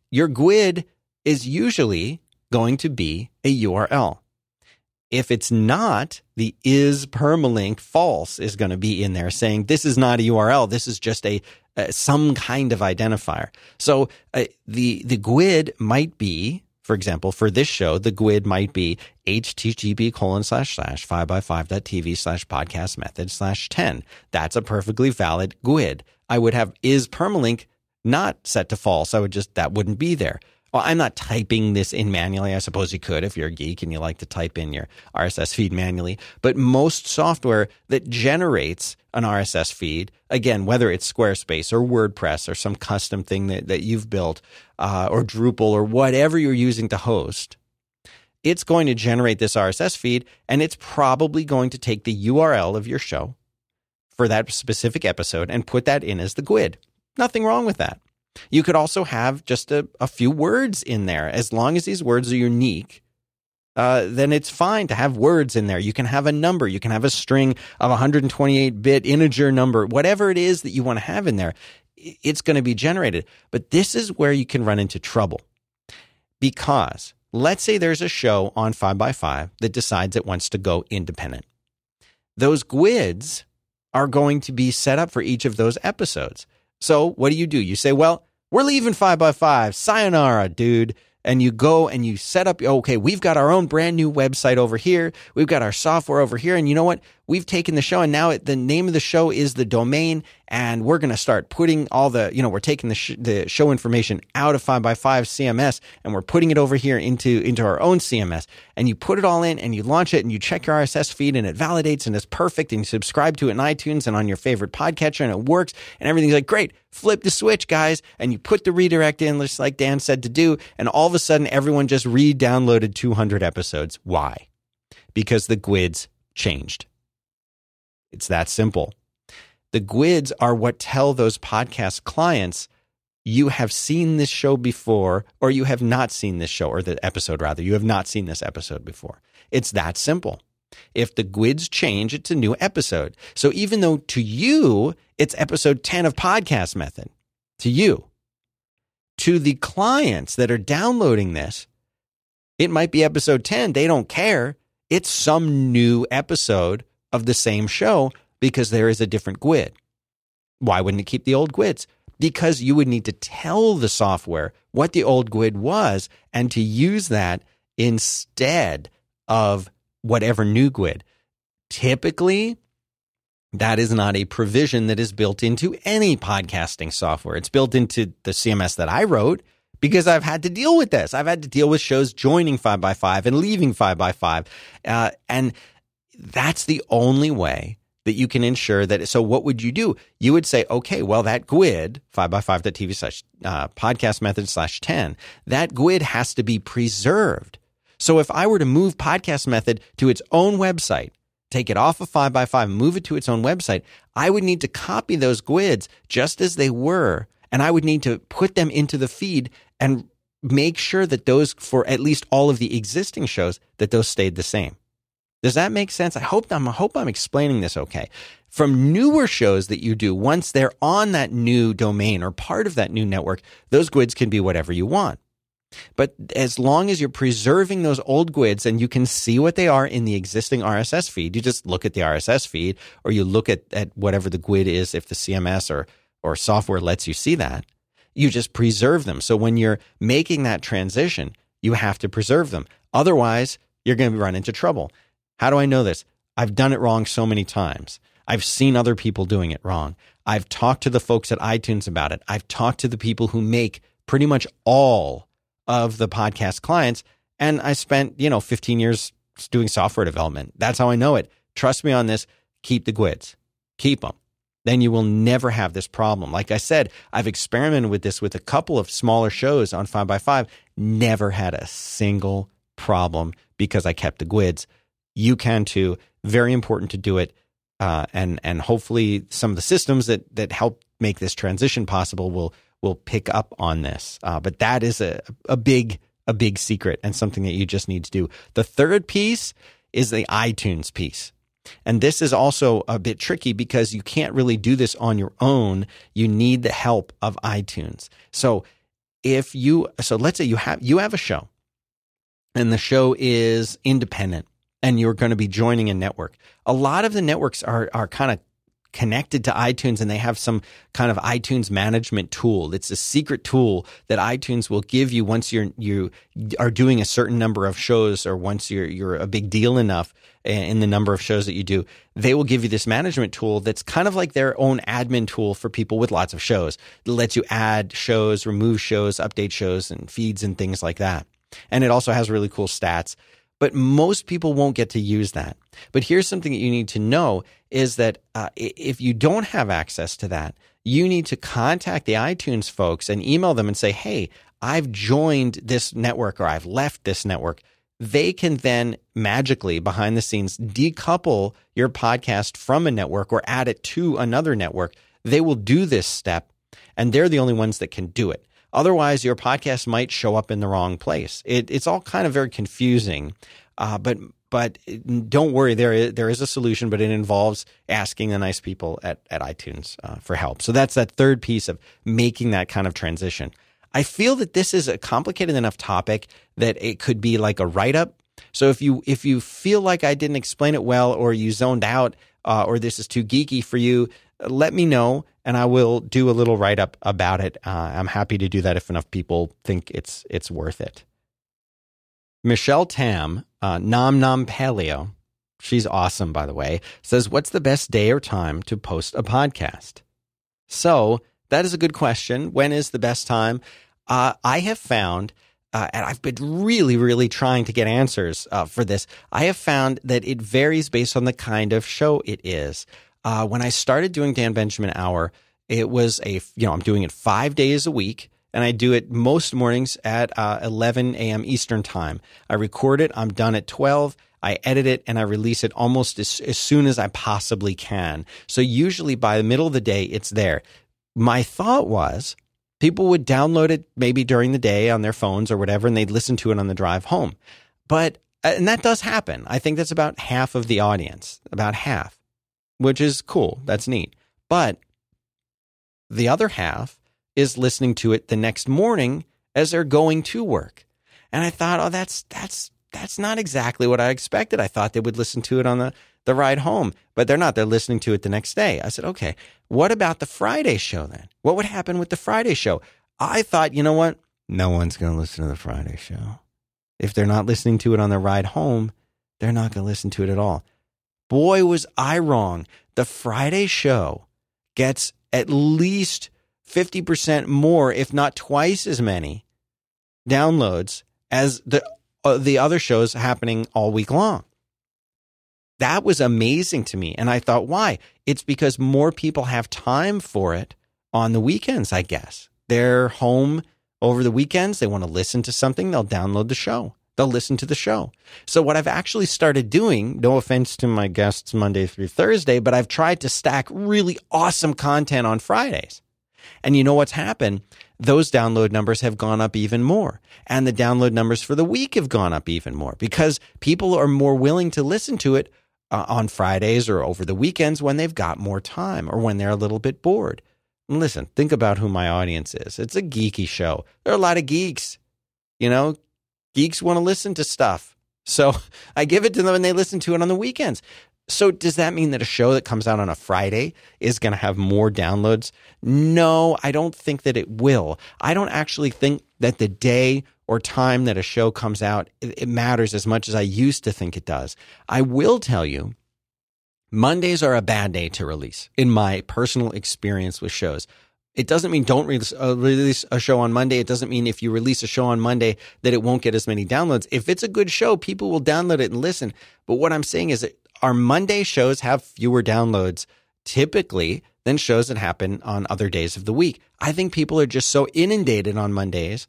Speaker 1: Your GUID is usually going to be a URL. If it's not, the is permalink false is going to be in there saying this is not a URL. This is just a, uh, some kind of identifier. So uh, the the GUID might be, for example, for this show, the GUID might be http colon slash slash five by five dot tv slash podcast method slash ten. That's a perfectly valid GUID. I would have is permalink not set to false. I would just that wouldn't be there. Well, I'm not typing this in manually. I suppose you could if you're a geek and you like to type in your RSS feed manually. But most software that generates an RSS feed, again, whether it's Squarespace or WordPress or some custom thing that, that you've built, uh, or Drupal or whatever you're using to host, it's going to generate this RSS feed and it's probably going to take the URL of your show for that specific episode and put that in as the GUID. Nothing wrong with that. You could also have just a, a few words in there. As long as these words are unique, uh, then it's fine to have words in there. You can have a number, you can have a string of 128 bit integer number, whatever it is that you want to have in there, it's going to be generated. But this is where you can run into trouble because let's say there's a show on 5by5 that decides it wants to go independent. Those GUIDs are going to be set up for each of those episodes. So what do you do? You say, well, we're leaving five by five. Sayonara, dude and you go and you set up, okay, we've got our own brand new website over here. We've got our software over here. And you know what? We've taken the show and now the name of the show is the domain. And we're going to start putting all the, you know, we're taking the, sh- the show information out of 5by5 CMS and we're putting it over here into, into our own CMS. And you put it all in and you launch it and you check your RSS feed and it validates and it's perfect. And you subscribe to it in iTunes and on your favorite podcatcher and it works and everything's like, great, flip the switch, guys. And you put the redirect in, just like Dan said to do. And all of a sudden, everyone just re downloaded 200 episodes. Why? Because the GUIDs changed. It's that simple. The GUIDs are what tell those podcast clients you have seen this show before, or you have not seen this show, or the episode rather. You have not seen this episode before. It's that simple. If the GUIDs change, it's a new episode. So even though to you, it's episode 10 of Podcast Method, to you, to the clients that are downloading this, it might be episode 10. They don't care. It's some new episode of the same show because there is a different GUID. Why wouldn't it keep the old GUIDs? Because you would need to tell the software what the old GUID was and to use that instead of whatever new GUID. Typically, that is not a provision that is built into any podcasting software. It's built into the CMS that I wrote because I've had to deal with this. I've had to deal with shows joining 5by5 and leaving 5by5. Uh, and that's the only way that you can ensure that. So what would you do? You would say, okay, well, that GUID, 5by5.tv slash uh, podcast method slash 10, that GUID has to be preserved. So if I were to move podcast method to its own website, take it off of 5by5, move it to its own website, I would need to copy those GUIDs just as they were. And I would need to put them into the feed and make sure that those, for at least all of the existing shows, that those stayed the same. Does that make sense? I hope I'm, I hope I'm explaining this okay. From newer shows that you do, once they're on that new domain or part of that new network, those GUIDs can be whatever you want. But as long as you're preserving those old GUIDs and you can see what they are in the existing RSS feed, you just look at the RSS feed or you look at, at whatever the GUID is, if the CMS or, or software lets you see that, you just preserve them. So when you're making that transition, you have to preserve them. Otherwise, you're going to run into trouble. How do I know this? I've done it wrong so many times. I've seen other people doing it wrong. I've talked to the folks at iTunes about it. I've talked to the people who make pretty much all of the podcast clients. And I spent, you know, 15 years doing software development. That's how I know it. Trust me on this. Keep the GUIDs. Keep them. Then you will never have this problem. Like I said, I've experimented with this with a couple of smaller shows on 5by5. Never had a single problem because I kept the GUIDs you can too. Very important to do it. Uh, and and hopefully some of the systems that that help make this transition possible will will pick up on this. Uh, but that is a a big a big secret and something that you just need to do. The third piece is the iTunes piece. And this is also a bit tricky because you can't really do this on your own. You need the help of iTunes. So if you so let's say you have you have a show and the show is independent and you're going to be joining a network. A lot of the networks are are kind of connected to iTunes and they have some kind of iTunes management tool. It's a secret tool that iTunes will give you once you're you are doing a certain number of shows or once you're you're a big deal enough in the number of shows that you do. They will give you this management tool that's kind of like their own admin tool for people with lots of shows. It lets you add shows, remove shows, update shows and feeds and things like that. And it also has really cool stats but most people won't get to use that. But here's something that you need to know is that uh, if you don't have access to that, you need to contact the iTunes folks and email them and say, hey, I've joined this network or I've left this network. They can then magically, behind the scenes, decouple your podcast from a network or add it to another network. They will do this step, and they're the only ones that can do it. Otherwise, your podcast might show up in the wrong place. It, it's all kind of very confusing, uh, but but don't worry, there is, there is a solution, but it involves asking the nice people at, at iTunes uh, for help. So that's that third piece of making that kind of transition. I feel that this is a complicated enough topic that it could be like a write up. So if you if you feel like I didn't explain it well, or you zoned out, uh, or this is too geeky for you, let me know and I will do a little write up about it. Uh, I'm happy to do that if enough people think it's it's worth it. Michelle Tam, uh, Nom Nom Paleo, she's awesome by the way, says, "What's the best day or time to post a podcast?" So that is a good question. When is the best time? Uh, I have found. Uh, and I've been really, really trying to get answers uh, for this. I have found that it varies based on the kind of show it is uh, when I started doing Dan Benjamin Hour, it was a, you know, I'm doing it five days a week and I do it most mornings at uh, 11 a.m. Eastern time. I record it, I'm done at 12. I edit it and I release it almost as, as soon as I possibly can. So usually by the middle of the day, it's there. My thought was people would download it maybe during the day on their phones or whatever, and they'd listen to it on the drive home. But, uh, and that does happen. I think that's about half of the audience, about half which is cool. That's neat. But the other half is listening to it the next morning as they're going to work. And I thought, oh, that's that's that's not exactly what I expected. I thought they would listen to it on the, the ride home, but they're not. They're listening to it the next day. I said, okay, what about the Friday show then? What would happen with the Friday show? I thought, you know what? No one's going to listen to the Friday show. If they're not listening to it on the ride home, they're not going to listen to it at all boy, was I wrong. The Friday show gets at least 50% more, if not twice as many downloads as the, uh, the other shows happening all week long. That was amazing to me. And I thought, why? It's because more people have time for it on the weekends, I guess. They're home over the weekends. They want to listen to something, they'll download the show they'll listen to the show. So what I've actually started doing, no offense to my guests Monday through Thursday, but I've tried to stack really awesome content on Fridays. And you know what's happened? Those download numbers have gone up even more. And the download numbers for the week have gone up even more because people are more willing to listen to it uh, on Fridays or over the weekends when they've got more time or when they're a little bit bored. Listen, think about who my audience is. It's a geeky show. There are a lot of geeks. You know, geeks want to listen to stuff. So <laughs> I give it to them and they listen to it on the weekends. So does that mean that a show that comes out on a Friday is going to have more downloads? No, I don't think that it will. I don't actually think that the day or time that a show comes out it matters as much as I used to think it does. I will tell you Mondays are a bad day to release in my personal experience with shows. It doesn't mean don't release, uh, release a show on Monday. It doesn't mean if you release a show on Monday that it won't get as many downloads. If it's a good show, people will download it and listen. But what I'm saying is that our Monday shows have fewer downloads typically than shows that happen on other days of the week. I think people are just so inundated on Mondays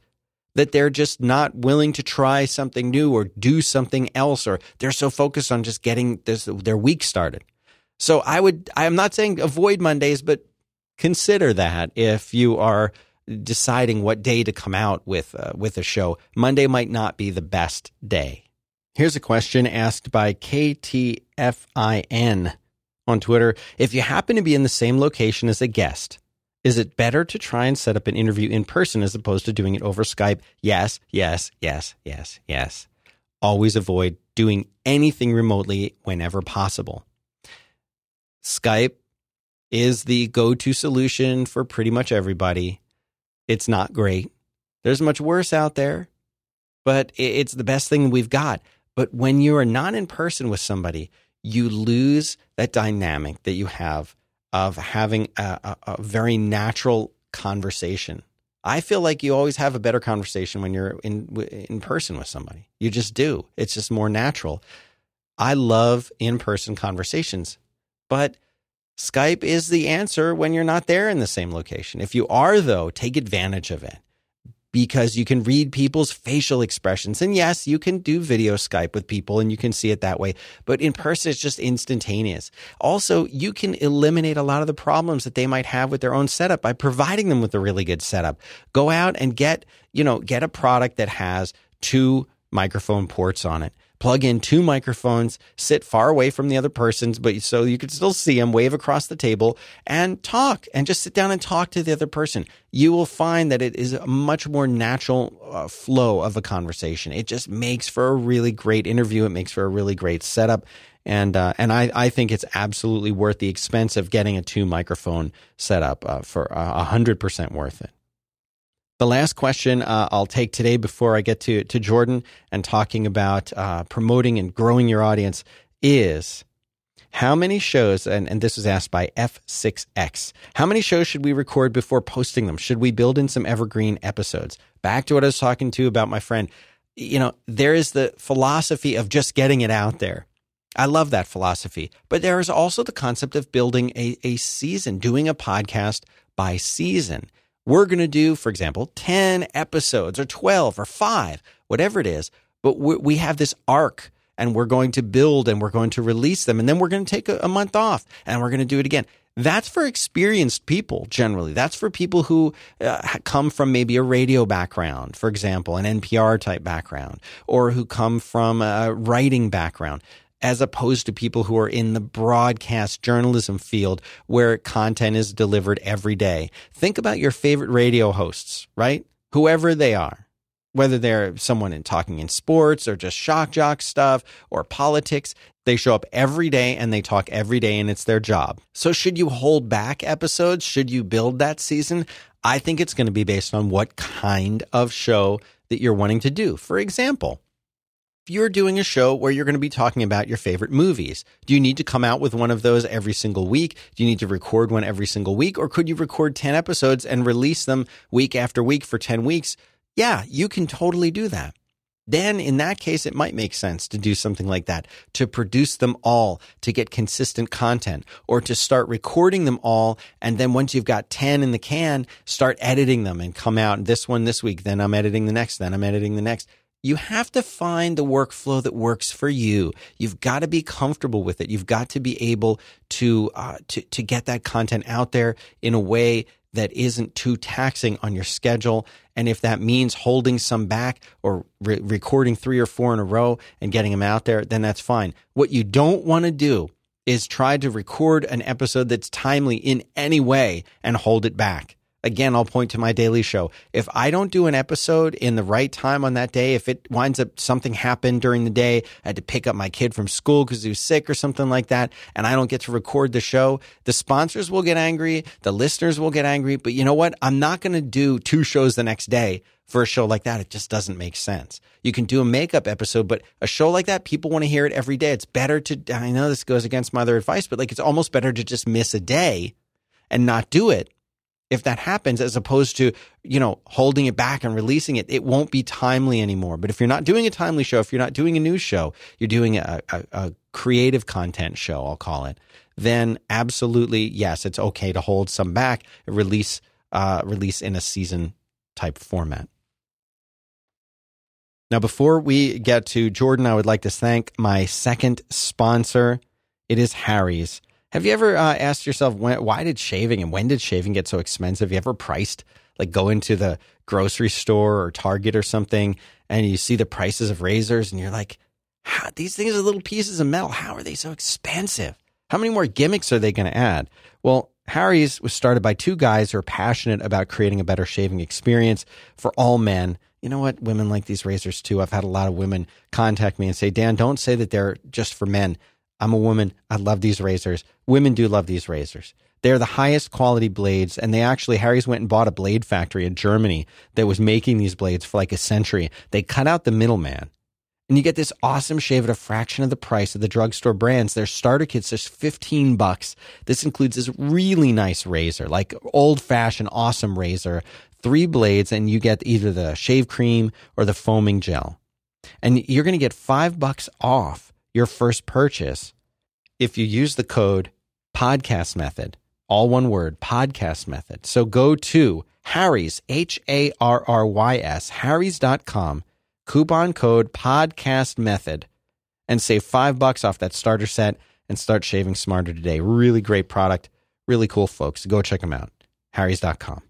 Speaker 1: that they're just not willing to try something new or do something else, or they're so focused on just getting this, their week started. So I would, I'm not saying avoid Mondays, but consider that if you are deciding what day to come out with uh, with a show. Monday might not be the best day. Here's a question asked by KTFIN on Twitter. If you happen to be in the same location as a guest, is it better to try and set up an interview in person as opposed to doing it over Skype? Yes, yes, yes, yes, yes. always avoid doing anything remotely whenever possible. Skype is the go to solution for pretty much everybody. It's not great. There's much worse out there, but it's the best thing we've got. But when you are not in person with somebody, you lose that dynamic that you have of having a, a, a very natural conversation. I feel like you always have a better conversation when you're in in person with somebody. You just do. It's just more natural. I love in-person conversations, but Skype is the answer when you're not there in the same location. If you are though, take advantage of it because you can read people's facial expressions. And yes, you can do video Skype with people and you can see it that way, but in person, it's just instantaneous. Also, you can eliminate a lot of the problems that they might have with their own setup by providing them with a really good setup. Go out and get, you know, get a product that has two microphone ports on it plug in two microphones, sit far away from the other persons, but so you can still see them, wave across the table and talk and just sit down and talk to the other person. You will find that it is a much more natural uh, flow of a conversation. It just makes for a really great interview. It makes for a really great setup. And, uh, and I, I think it's absolutely worth the expense of getting a two microphone setup uh, for a hundred percent worth it. The last question uh, I'll take today before I get to, to Jordan and talking about uh, promoting and growing your audience is how many shows, and, and this was asked by F6X, how many shows should we record before posting them? Should we build in some evergreen episodes? Back to what I was talking to about my friend. You know, there is the philosophy of just getting it out there. I love that philosophy. But there is also the concept of building a, a season, doing a podcast by season we're going to do, for example, 10 episodes or 12 or five, whatever it is. But we have this arc and we're going to build and we're going to release them. And then we're going to take a, month off and we're going to do it again. That's for experienced people generally. That's for people who uh, come from maybe a radio background, for example, an NPR type background, or who come from a writing background as opposed to people who are in the broadcast journalism field where content is delivered every day. Think about your favorite radio hosts, right? Whoever they are, whether they're someone in talking in sports or just shock jock stuff or politics, they show up every day and they talk every day and it's their job. So should you hold back episodes? Should you build that season? I think it's going to be based on what kind of show that you're wanting to do. For example, you're doing a show where you're going to be talking about your favorite movies, do you need to come out with one of those every single week? Do you need to record one every single week? Or could you record 10 episodes and release them week after week for 10 weeks? Yeah, you can totally do that. Then in that case, it might make sense to do something like that, to produce them all, to get consistent content, or to start recording them all. And then once you've got 10 in the can, start editing them and come out this one this week. Then I'm editing the next, then I'm editing the next you have to find the workflow that works for you. You've got to be comfortable with it. You've got to be able to uh, to to get that content out there in a way that isn't too taxing on your schedule. And if that means holding some back or re- recording three or four in a row and getting them out there, then that's fine. What you don't want to do is try to record an episode that's timely in any way and hold it back again, I'll point to my daily show. If I don't do an episode in the right time on that day, if it winds up something happened during the day, I had to pick up my kid from school because he was sick or something like that, and I don't get to record the show, the sponsors will get angry, the listeners will get angry. But you know what? I'm not going to do two shows the next day for a show like that. It just doesn't make sense. You can do a makeup episode, but a show like that, people want to hear it every day. It's better to, I know this goes against my other advice, but like it's almost better to just miss a day and not do it if that happens as opposed to you know holding it back and releasing it it won't be timely anymore. But if you're not doing a timely show if you're not doing a news show you're doing a, a, a creative content show i'll call it then absolutely yes it's okay to hold some back release uh, release in a season type format. Now before we get to jordan i would like to thank my second sponsor. It is harry's have you ever uh, asked yourself when, why did shaving and when did shaving get so expensive? Have you ever priced like go into the grocery store or Target or something and you see the prices of razors and you're like, how, these things are little pieces of metal. How are they so expensive? How many more gimmicks are they going to add? Well, Harry's was started by two guys who are passionate about creating a better shaving experience for all men you know what? Women like these razors too. I've had a lot of women contact me and say, Dan, don't say that they're just for men. I'm a woman. I love these razors. Women do love these razors. They're the highest quality blades. And they actually, Harry's went and bought a blade factory in Germany that was making these blades for like a century. They cut out the middleman and you get this awesome shave at a fraction of the price of the drugstore brands. Their starter kit's just 15 bucks. This includes this really nice razor, like old fashioned awesome razor, three blades, and you get either the shave cream or the foaming gel. And you're going to get five bucks off your first purchase if you use the code podcast method, all one word, podcast method. So go to Harry's, H A R R Y S, Harry's.com coupon code podcast method and save five bucks off that starter set and start shaving smarter today. Really great product. Really cool folks. Go check them out. Harry's.com.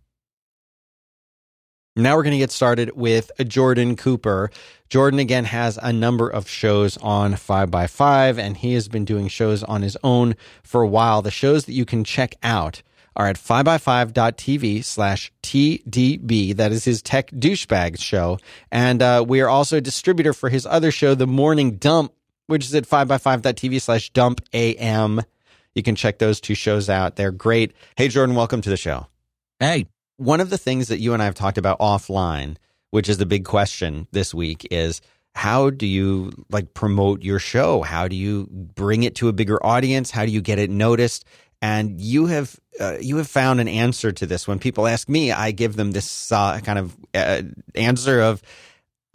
Speaker 1: Now we're going to get started with Jordan Cooper. Jordan again has a number of shows on 5by5 and he has been doing shows on his own for a while. The shows that you can check out are at 5by5.tv slash TDB. That is his tech douchebag show. And uh, we are also a distributor for his other show, The Morning Dump, which is at 5by5.tv slash dump AM. You can check those two shows out. They're great. Hey, Jordan, welcome to the show.
Speaker 2: Hey.
Speaker 1: One of the things that you and I have talked about offline, which is the big question this week, is how do you like promote your show? How do you bring it to a bigger audience? How do you get it noticed? And you have uh, you have found an answer to this. When people ask me, I give them this uh, kind of uh, answer of,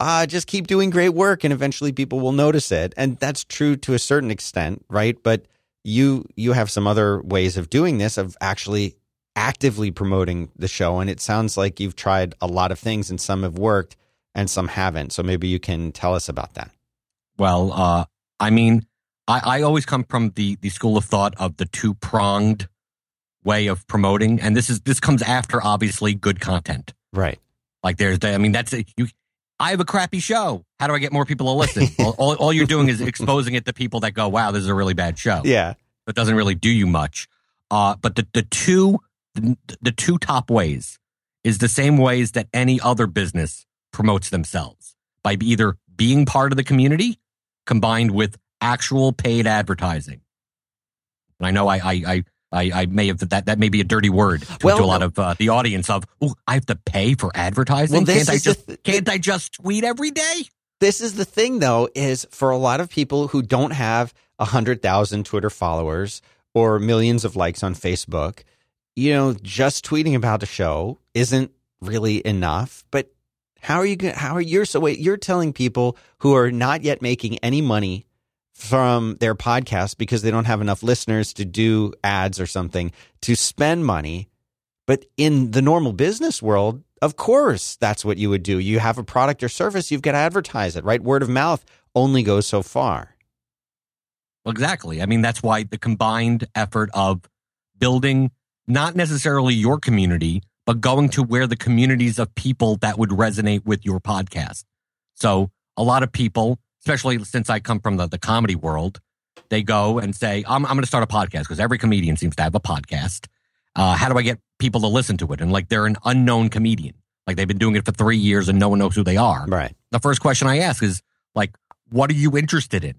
Speaker 1: uh, just keep doing great work, and eventually people will notice it. And that's true to a certain extent, right? But you you have some other ways of doing this, of actually actively promoting the show. And it sounds like you've tried a lot of things, and some have worked, and some haven't. So maybe you can tell us about that.
Speaker 2: Well, uh, I mean, I, I always come from the the school of thought of the two pronged way of promoting, and this is this comes after obviously good content,
Speaker 1: right?
Speaker 2: Like there's, the, I mean, that's a, you. I have a crappy show. How do I get more people to listen? <laughs> all, all, all, you're doing is exposing it to people that go, "Wow, this is a really bad show."
Speaker 1: Yeah,
Speaker 2: it doesn't really do you much. Uh, but the the two the, the two top ways is the same ways that any other business promotes themselves by either being part of the community combined with actual paid advertising. And I know I, I, I I, I, may have that. That may be a dirty word to, well, to a lot of uh, the audience. Of oh, I have to pay for advertising. Well, can't I just th- can't I just tweet every day?
Speaker 1: This is the thing, though, is for a lot of people who don't have a hundred thousand Twitter followers or millions of likes on Facebook, you know, just tweeting about the show isn't really enough. But how are you? How are you? So wait, you're telling people who are not yet making any money from their podcast because they don't have enough listeners to do ads or something to spend money. But in the normal business world, of course, that's what you would do. You have a product or service, you've got to advertise it, right? Word of mouth only goes so far.
Speaker 2: Well, exactly. I mean, that's why the combined effort of building not necessarily your community, but going to where the communities of people that would resonate with your podcast. So a lot of people especially since I come from the, the comedy world, they go and say, I'm, I'm going to start a podcast because every comedian seems to have a podcast. Uh, how do I get people to listen to it? And like they're an unknown comedian. Like they've been doing it for three years and no one knows who they are.
Speaker 1: Right.
Speaker 2: The first question I ask is like, what are you interested in?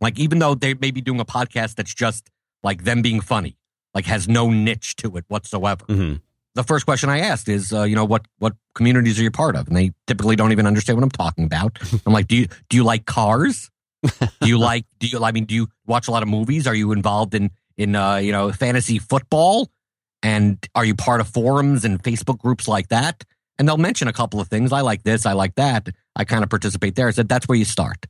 Speaker 2: Like, even though they may be doing a podcast that's just like them being funny, like has no niche to it whatsoever.
Speaker 1: Mm-hmm
Speaker 2: the first question I asked is, uh, you know, what what communities are you part of? And they typically don't even understand what I'm talking about. <laughs> I'm like, do you do you like cars? do you like do you I mean do you watch a lot of movies? Are you involved in in uh, you know fantasy football? And are you part of forums and Facebook groups like that? And they'll mention a couple of things. I like this. I like that. I kind of participate there. I said that's where you start.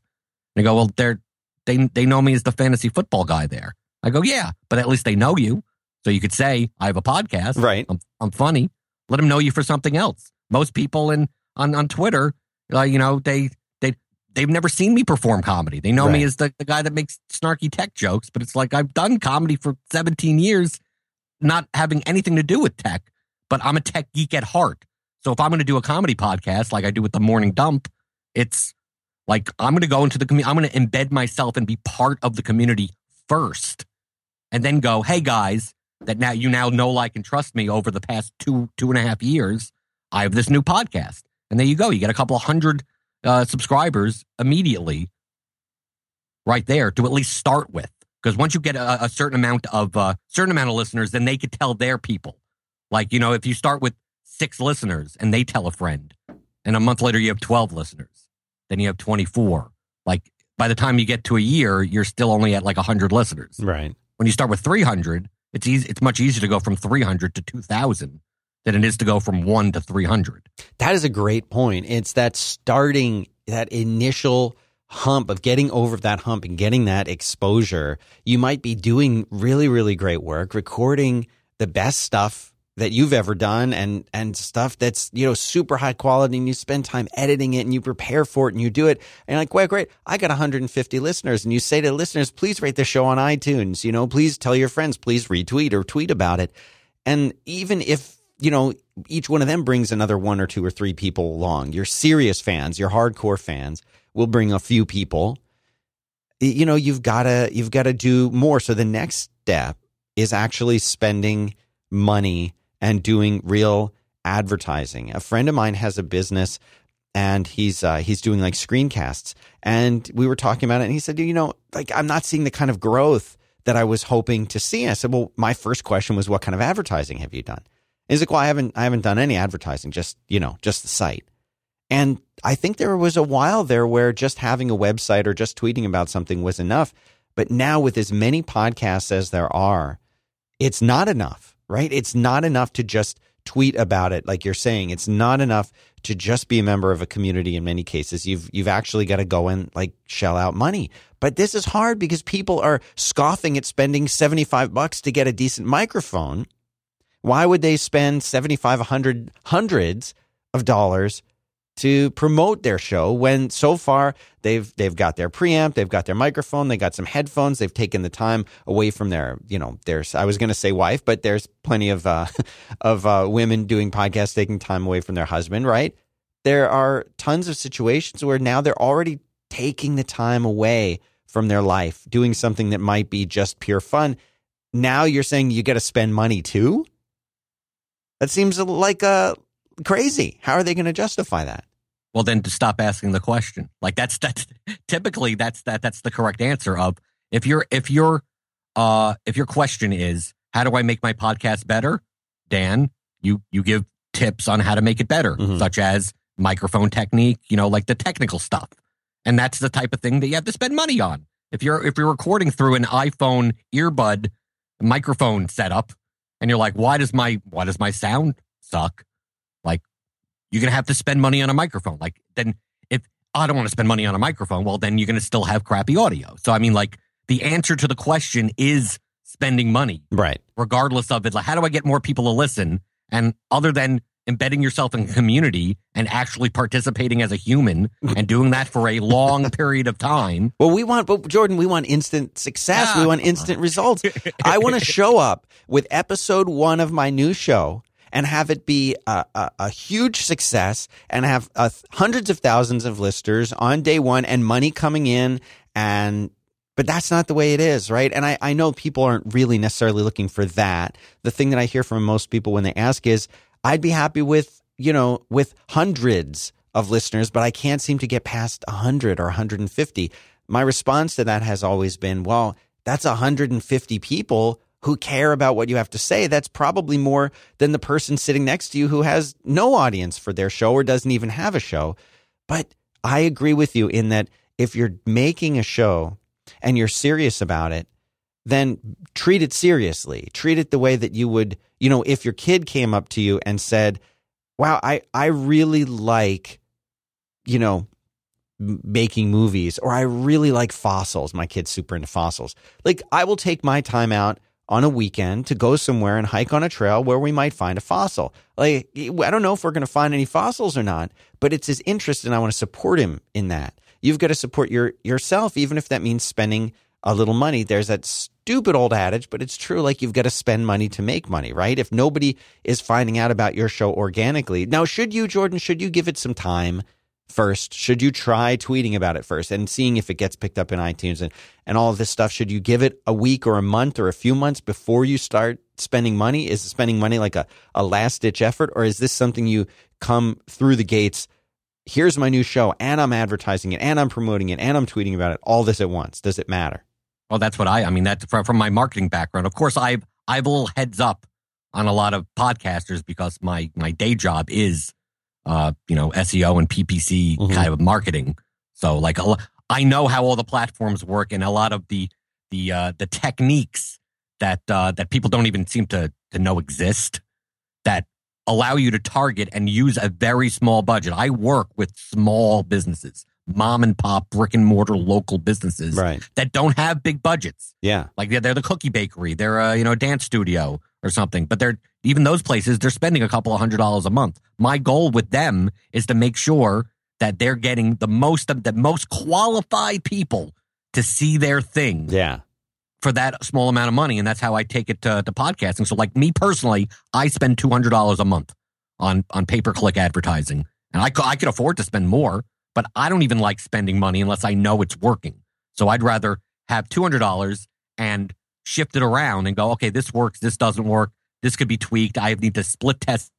Speaker 2: They go, well, they're they they know me as the fantasy football guy there. I go, yeah, but at least they know you. So you could say, I have a podcast.
Speaker 1: Right.
Speaker 2: I'm, I'm funny. Let them know you for something else. Most people in on, on Twitter, uh, you know, they, they, they've never seen me perform comedy. They know right. me as the, the guy that makes snarky tech jokes, but it's like I've done comedy for 17 years, not having anything to do with tech, but I'm a tech geek at heart. So if I'm going to do a comedy podcast like I do with the morning dump, it's like I'm going to go into the community. I'm going to embed myself and be part of the community first and then go, Hey guys, that now you now know, like, and trust me over the past two, two and a half years. I have this new podcast. and there you go. You get a couple of hundred uh, subscribers immediately, right there to at least start with. Because once you get a, a certain amount of uh, certain amount of listeners, then they could tell their people. Like you know, if you start with six listeners and they tell a friend, and a month later you have twelve listeners, then you have twenty four. Like by the time you get to a year, you're still only at like hundred listeners.
Speaker 1: Right.
Speaker 2: When you start with three hundred, it's easy. It's much easier to go from three hundred to two thousand than it is to go from one to three hundred.
Speaker 1: That is a great point. It's that starting, that initial hump of getting over that hump and getting that exposure. You might be doing really, really great work, recording the best stuff that you've ever done and and stuff that's you know super high quality and you spend time editing it and you prepare for it and you do it. And you're like well great. I got 150 listeners. And you say to listeners please rate the show on itunes. You know please tell your friends. Please retweet or tweet about it. And even if you know each one of them brings another one or two or three people along your serious fans your hardcore fans will bring a few people. You know you've got to you've got to do more. So the next step is actually spending money and doing real advertising. A friend of mine has a business and he's uh, he's doing like screencasts and we were talking about it and he said you know like I'm not seeing the kind of growth that I was hoping to see. and I said, well, my first question was, what kind of advertising have you done? He's like, well, I haven't I haven't done any advertising, just you know, just the site. And I think there was a while there where just having a website or just tweeting about something was enough. But now with as many podcasts as there are, it's not enough right? It's not enough to just tweet about it like you're saying. It's not enough to just be a member of a community in many cases. You've you've actually got to go and like shell out money. But this is hard because people are scoffing at spending 75 bucks to get a decent microphone. Why would they spend 75 100 hundreds of dollars to promote their show when so far they've they've got their preamp, they've got their microphone, they got some headphones, they've taken the time away from their you know there's I was going to say wife, but there's plenty of uh, <laughs> of uh, women doing podcasts taking time away from their husband, right? There are tons of situations where now they're already taking the time away from their life, doing something that might be just pure fun. Now you're saying you got to spend money too. That seems like a crazy. How are they going to justify that?
Speaker 2: Well, then to stop asking the question. Like that's that's typically that's that that's the correct answer of if you're if your uh if your question is how do I make my podcast better, Dan, you you give tips on how to make it better, mm-hmm. such as microphone technique, you know, like the technical stuff. And that's the type of thing that you have to spend money on. If you're if you're recording through an iPhone earbud microphone setup and you're like, why does my why does my sound suck? You're going to have to spend money on a microphone. Like then if oh, I don't want to spend money on a microphone, well, then you're going to still have crappy audio. So, I mean, like the answer to the question is spending money.
Speaker 1: Right.
Speaker 2: Regardless of it. Like, how do I get more people to listen? And other than embedding yourself in community and actually participating as a human <laughs> and doing that for a long period of time.
Speaker 1: Well, we want, but Jordan, we want instant success. Ah, we want instant results. <laughs> I want to show up with episode one of my new show and have it be a, a, a huge success and have uh, hundreds of thousands of listeners on day one and money coming in and but that's not the way it is, right? And I, I know people aren't really necessarily looking for that. The thing that I hear from most people when they ask is, I'd be happy with, you know, with hundreds of listeners, but I can't seem to get past 100 or 150. My response to that has always been, well, that's 150 people who care about what you have to say, that's probably more than the person sitting next to you who has no audience for their show or doesn't even have a show. But I agree with you in that if you're making a show and you're serious about it, then treat it seriously. Treat it the way that you would, you know, if your kid came up to you and said, Wow, I, I really like, you know, making movies, or I really like fossils. My kid's super into fossils. Like, I will take my time out on a weekend to go somewhere and hike on a trail where we might find a fossil. Like, I don't know if we're going to find any fossils or not, but it's his interest and I want to support him in that. You've got to support your yourself, even if that means spending a little money. There's that stupid old adage, but it's true. Like you've got to spend money to make money, right? If nobody is finding out about your show organically. Now, should you, Jordan, should you give it some time? First? Should you try tweeting about it first and seeing if it gets picked up in iTunes and, and all of this stuff? Should you give it a week or a month or a few months before you start spending money? Is spending money like a, a last ditch effort or is this something you come through the gates here's my new show and I'm advertising it and I'm promoting it and I'm tweeting about it all this at once. Does it matter?
Speaker 2: Well, that's what I, I mean, that's from, from my marketing background. Of course, I've, I've a little heads up on a lot of podcasters because my, my day job is, uh, you know, SEO and PPC
Speaker 1: Mhm.
Speaker 2: kind of marketing. So like, a I know how all the platforms work and a lot of the, the, uh, the techniques that, uh, that people don't even seem to, to know exist that allow you to target and use a very small budget. I work with small businesses, mom and pop, brick and mortar local businesses
Speaker 1: Right.
Speaker 2: that don't have big budgets.
Speaker 1: Yeah.
Speaker 2: Like they're, they're the cookie bakery, they're a you know dance studio or something. But they're even those places they're spending a couple of hundred dollars a month. My goal with them is to make sure that they're getting the most of the most qualified people to see their thing
Speaker 1: Yeah.
Speaker 2: for that small amount of money, and that's how I take it to, to podcasting. So, like me personally, I spend two hundred dollars a month on on pay per click advertising, and I could I could afford to spend more, but I don't even like spending money unless I know it's working. So I'd rather have two hundred dollars and shift it around and go, okay, this works, this doesn't work, this could be tweaked. I need to split test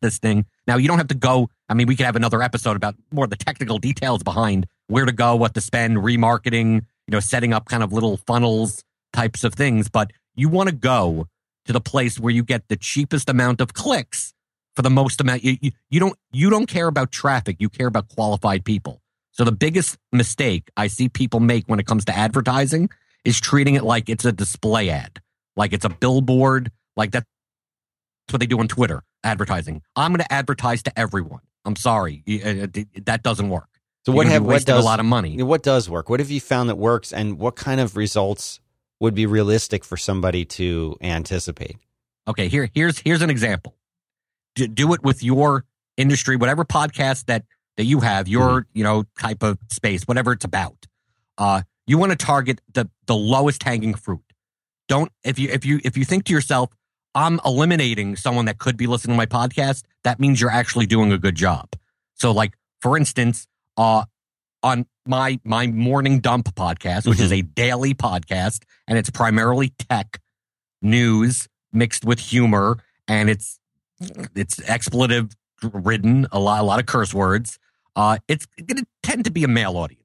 Speaker 2: this thing. Now you don't have to go. I mean, we could have another episode about more of the technical details behind where to go, what to spend, remarketing, you know, setting up kind of little funnels types of things. But you want to go to the place where you get the cheapest amount of clicks for the most amount. You, you, you don't you don't care about traffic. You care about qualified people. So the biggest mistake I see people make when it comes to advertising is treating it like it's a display ad, like it's a billboard, like. That's what they do on Twitter advertising. I'm going to advertise to everyone. I'm sorry, uh, uh, that doesn't work.
Speaker 1: So what have what does
Speaker 2: a lot of money?
Speaker 1: what does work? What have you found that works, and what kind of results would be realistic for somebody to anticipate?
Speaker 2: Okay, here here's here's an example. Do, do it with your industry, whatever podcast that that you have, your you know type of space, whatever it's about. Uh, you want to target the the lowest hanging fruit. Don't if you if you if you think to yourself, I'm eliminating someone that could be listening to my podcast. That means you're actually doing a good job. So, like for instance, uh, on my my morning dump podcast, which is a daily podcast, and it's primarily tech news mixed with humor, and it's it's expletive ridden, a lot a lot of curse words. Uh, it's going to tend to be a male audience,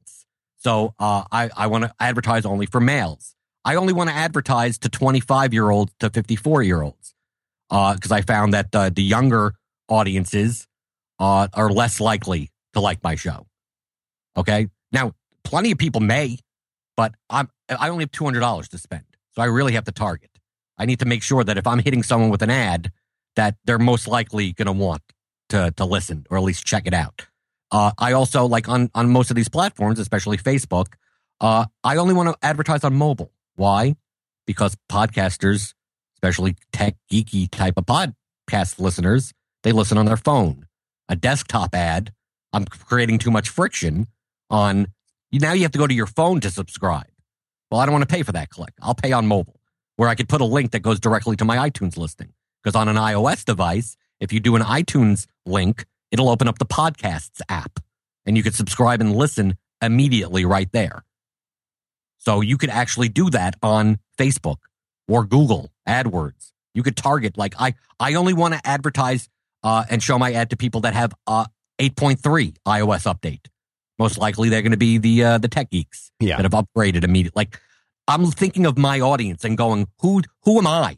Speaker 2: so uh, I I want to advertise only for males. I only want to advertise to 25 year olds to 54 year olds because I found that uh, the younger audiences uh, are less likely to like my show. Okay, now plenty of people may, but I'm I only have two hundred dollars to spend, so I really have to target. I need to make sure that if I'm hitting someone with an ad, that they're most likely going to want to to listen or at least check it out. Uh, I also like on on most of these platforms, especially Facebook. Uh, I only want to advertise on mobile. Why? Because podcasters, especially tech geeky type of podcast listeners, they listen on their phone. A desktop ad, I'm creating too much friction on. Now you have to go to your phone to subscribe. Well, I don't want to pay for that click. I'll pay on mobile, where I could put a link that goes directly to my iTunes listing. Because on an iOS device, if you do an iTunes link, it'll open up the podcasts app and you could subscribe and listen immediately right there. So you could actually do that on Facebook or Google AdWords. You could target like I I only want to advertise uh, and show my ad to people that have uh, 8.3 iOS update. Most likely they're going to be the uh, the tech geeks
Speaker 1: Yeah.
Speaker 2: that have upgraded immediately. Like I'm thinking of my audience and going, who who am I?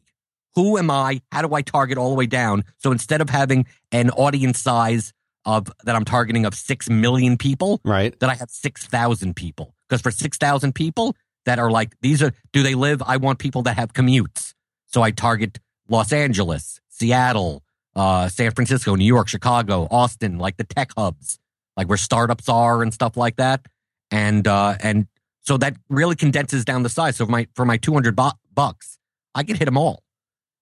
Speaker 2: Who am I? How do I target all the way down? So instead of having an audience size of that I'm targeting of six million people,
Speaker 1: Right.
Speaker 2: that I have 6,000 people. Because for 6,000 people that are like, these are, do they live? I want people that have commutes. So I target Los Angeles, Seattle, uh, San Francisco, New York, Chicago, Austin, like the tech hubs, like where startups are and stuff like that. And, uh, and so that really condenses down the size. So for my, for my 200 bu- bucks, I can hit them all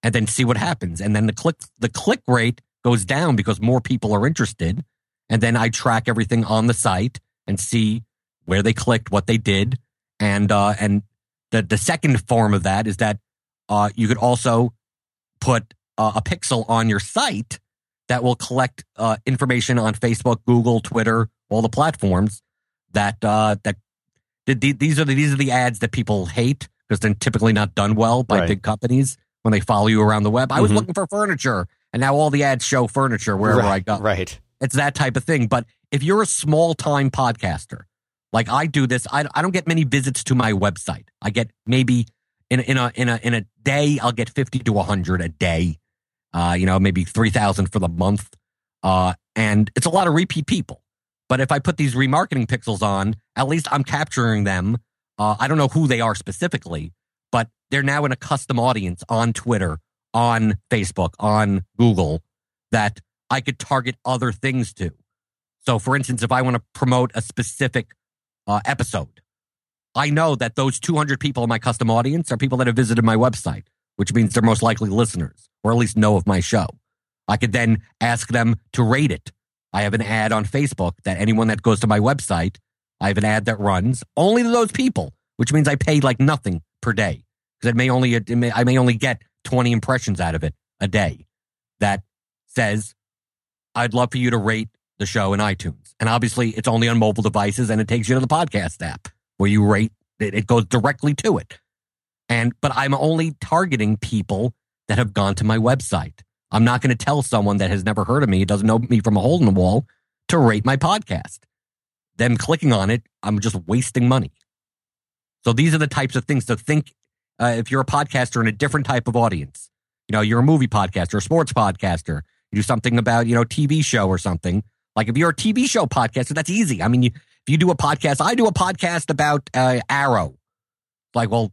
Speaker 2: and then see what happens. And then the click, the click rate goes down because more people are interested and then I track everything on the site and see where they clicked, what they did, and uh, and the the second form of that is that uh, you could also put uh, a pixel on your site that will collect uh, information on Facebook, Google, Twitter, all the platforms that uh, that th- th- these are the these are the ads that people hate because they're typically not done well by
Speaker 1: Right.
Speaker 2: big companies when they follow you around the web. I was
Speaker 1: Mhm.
Speaker 2: looking for furniture, and now all the ads show furniture wherever
Speaker 1: right.
Speaker 2: I go
Speaker 1: Right.
Speaker 2: it's that type of thing. But if you're a small time podcaster, like I do this, I, I don't get many visits to my website. I get maybe in, in a, in a, in a day, I'll get 50 to 100 a day. Uh, you know, maybe 3,000 for the month. Uh, and it's a lot of repeat people. But if I put these remarketing pixels on, at least I'm capturing them. Uh, I don't know who they are specifically, but they're now in a custom audience on Twitter, on Facebook, on Google that I could target other things to. So, for instance, if I want to promote a specific uh, episode, I know that those 200 people in my custom audience are people that have visited my website, which means they're most likely listeners or at least know of my show. I could then ask them to rate it. I have an ad on Facebook that anyone that goes to my website, I have an ad that runs only to those people, which means I pay like nothing per day because it may only it may, I may only get 20 impressions out of it a day. That says, I'd love for you to rate the show in iTunes. And obviously, it's only on mobile devices and it takes you to the podcast app where you rate it, it goes directly to it. And, but I'm only targeting people that have gone to my website. I'm not going to tell someone that has never heard of me, doesn't know me from a hole in the wall, to rate my podcast. Them clicking on it, I'm just wasting money. So these are the types of things to think uh, if you're a podcaster in a different type of audience. You know, you're a movie podcaster, a sports podcaster, you do something about, you know, TV show or something. Like if you're a TV show podcaster, that's easy. I mean, you, if you do a podcast, I do a podcast about uh, Arrow. Like, well,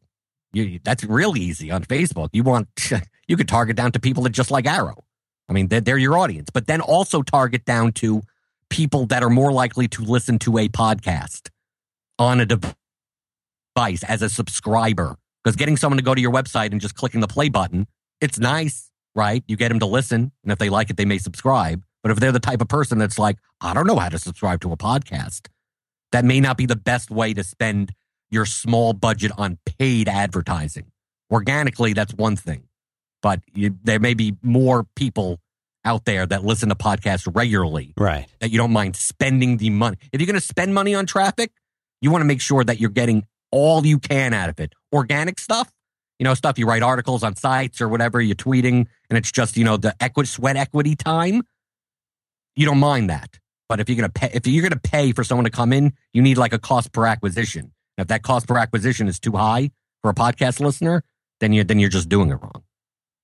Speaker 2: you, that's real easy on Facebook. You want, <laughs> you could target down to people that just like Arrow. I mean, they're, they're your audience, but then also target down to people that are more likely to listen to a podcast on a device as a subscriber. Because getting someone to go to your website and just clicking the play button, it's nice, right? You get them to listen. And if they like it, they may subscribe. But if they're the type of person that's like, I don't know how to subscribe to a podcast, that may not be the best way to spend your small budget on paid advertising. Organically, that's one thing. But you, there may be more people out there that listen to podcasts regularly.
Speaker 1: Right.
Speaker 2: That you don't mind spending the money. If you're going to spend money on traffic, you want to make sure that you're getting all you can out of it. Organic stuff, you know, stuff you write articles on sites or whatever, you're tweeting, and it's just, you know, the sweat equity time. You don't mind that. But if you're to pay, if you're to pay for someone to come in, you need like a cost per acquisition. And if that cost per acquisition is too high for a podcast listener, then you then you're just doing it wrong.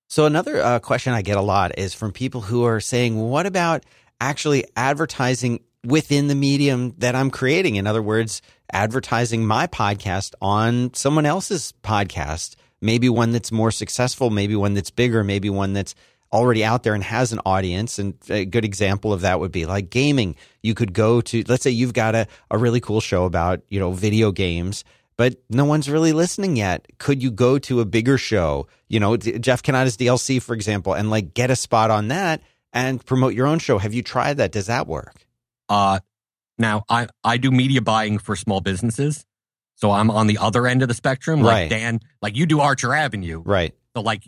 Speaker 1: So another uh, question I get a lot is from people who are saying, "What about actually advertising within the medium that I'm creating? In other words, advertising my podcast on someone else's podcast, maybe one that's more successful, maybe one that's bigger, maybe one that's already out there and has an audience. And a good example of that would be like gaming. You could go to, let's say you've got a, a really cool show about, you know, video games, but no one's really listening yet. Could you go to a bigger show, you know, Jeff Cannata's DLC, for example, and like get a spot on that and promote your own show? Have you tried that? Does that work?
Speaker 2: Uh, now I, I do media buying for small businesses. So I'm on the other end of the spectrum. Like
Speaker 1: Right.
Speaker 2: Dan, like you do Archer Avenue.
Speaker 1: Right.
Speaker 2: So like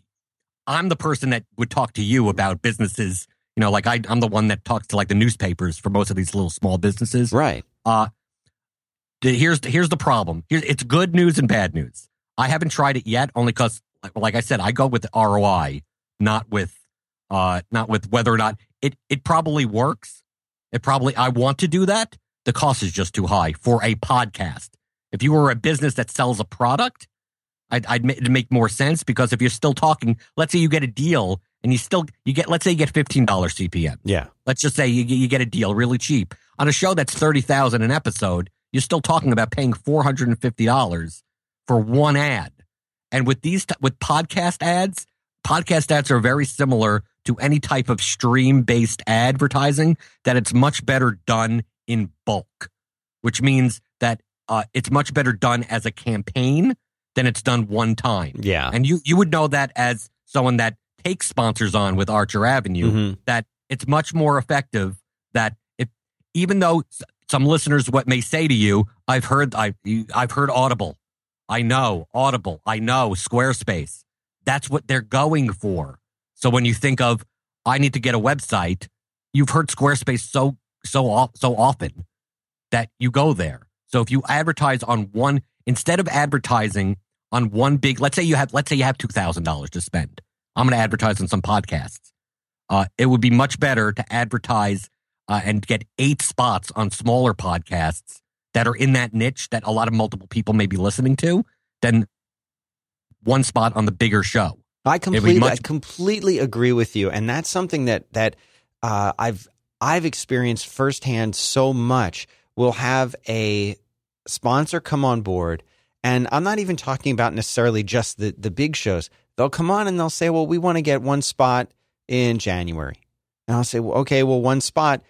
Speaker 2: I'm the person that would talk to you about businesses. You know, like I, I'm the one that talks to like the newspapers for most of these little small businesses.
Speaker 1: Right.
Speaker 2: Uh, here's here's the problem. Here, it's good news and bad news. I haven't tried it yet, only because, like, like I said, I go with ROI, not with uh, not with whether or not it it probably works. It probably I want to do that. The cost is just too high for a podcast. If you were a business that sells a product, I'd, I'd ma- make more sense because if you're still talking, let's say you get a deal and you still you get let's say you get fifteen dollars CPM
Speaker 1: Yeah.
Speaker 2: let's just say you, you get a deal really cheap on a show that's 30,000 an episode you're still talking about paying $450 for one ad and with these t- with podcast ads podcast ads are very similar to any type of stream based advertising that it's much better done in bulk which means that uh, it's much better done as a campaign than it's done one time.
Speaker 1: Yeah.
Speaker 2: and you you would know that as someone that takes sponsors on with Archer Avenue
Speaker 1: Mhm.
Speaker 2: that it's much more effective that if even though some listeners what may say to you I've heard I you- I've heard Audible. I know Audible. I know Squarespace. That's what they're going for so when you think of I need to get a website you've heard Squarespace so so so often that you go there. So if you advertise on one instead of advertising on one big let's say you have let's say you have $2000 to spend. I'm going to advertise on some podcasts. Uh, it would be much better to advertise uh, and get eight spots on smaller podcasts that are in that niche that a lot of multiple people may be listening to than one spot on the bigger show.
Speaker 1: I completely, I completely agree with you, and that's something that that uh, I've I've experienced firsthand so much. We'll have a sponsor come on board, and I'm not even talking about necessarily just the the big shows. They'll come on and they'll say, "Well, we want to get one spot in January," and I'll say, well, "Okay, well, one spot."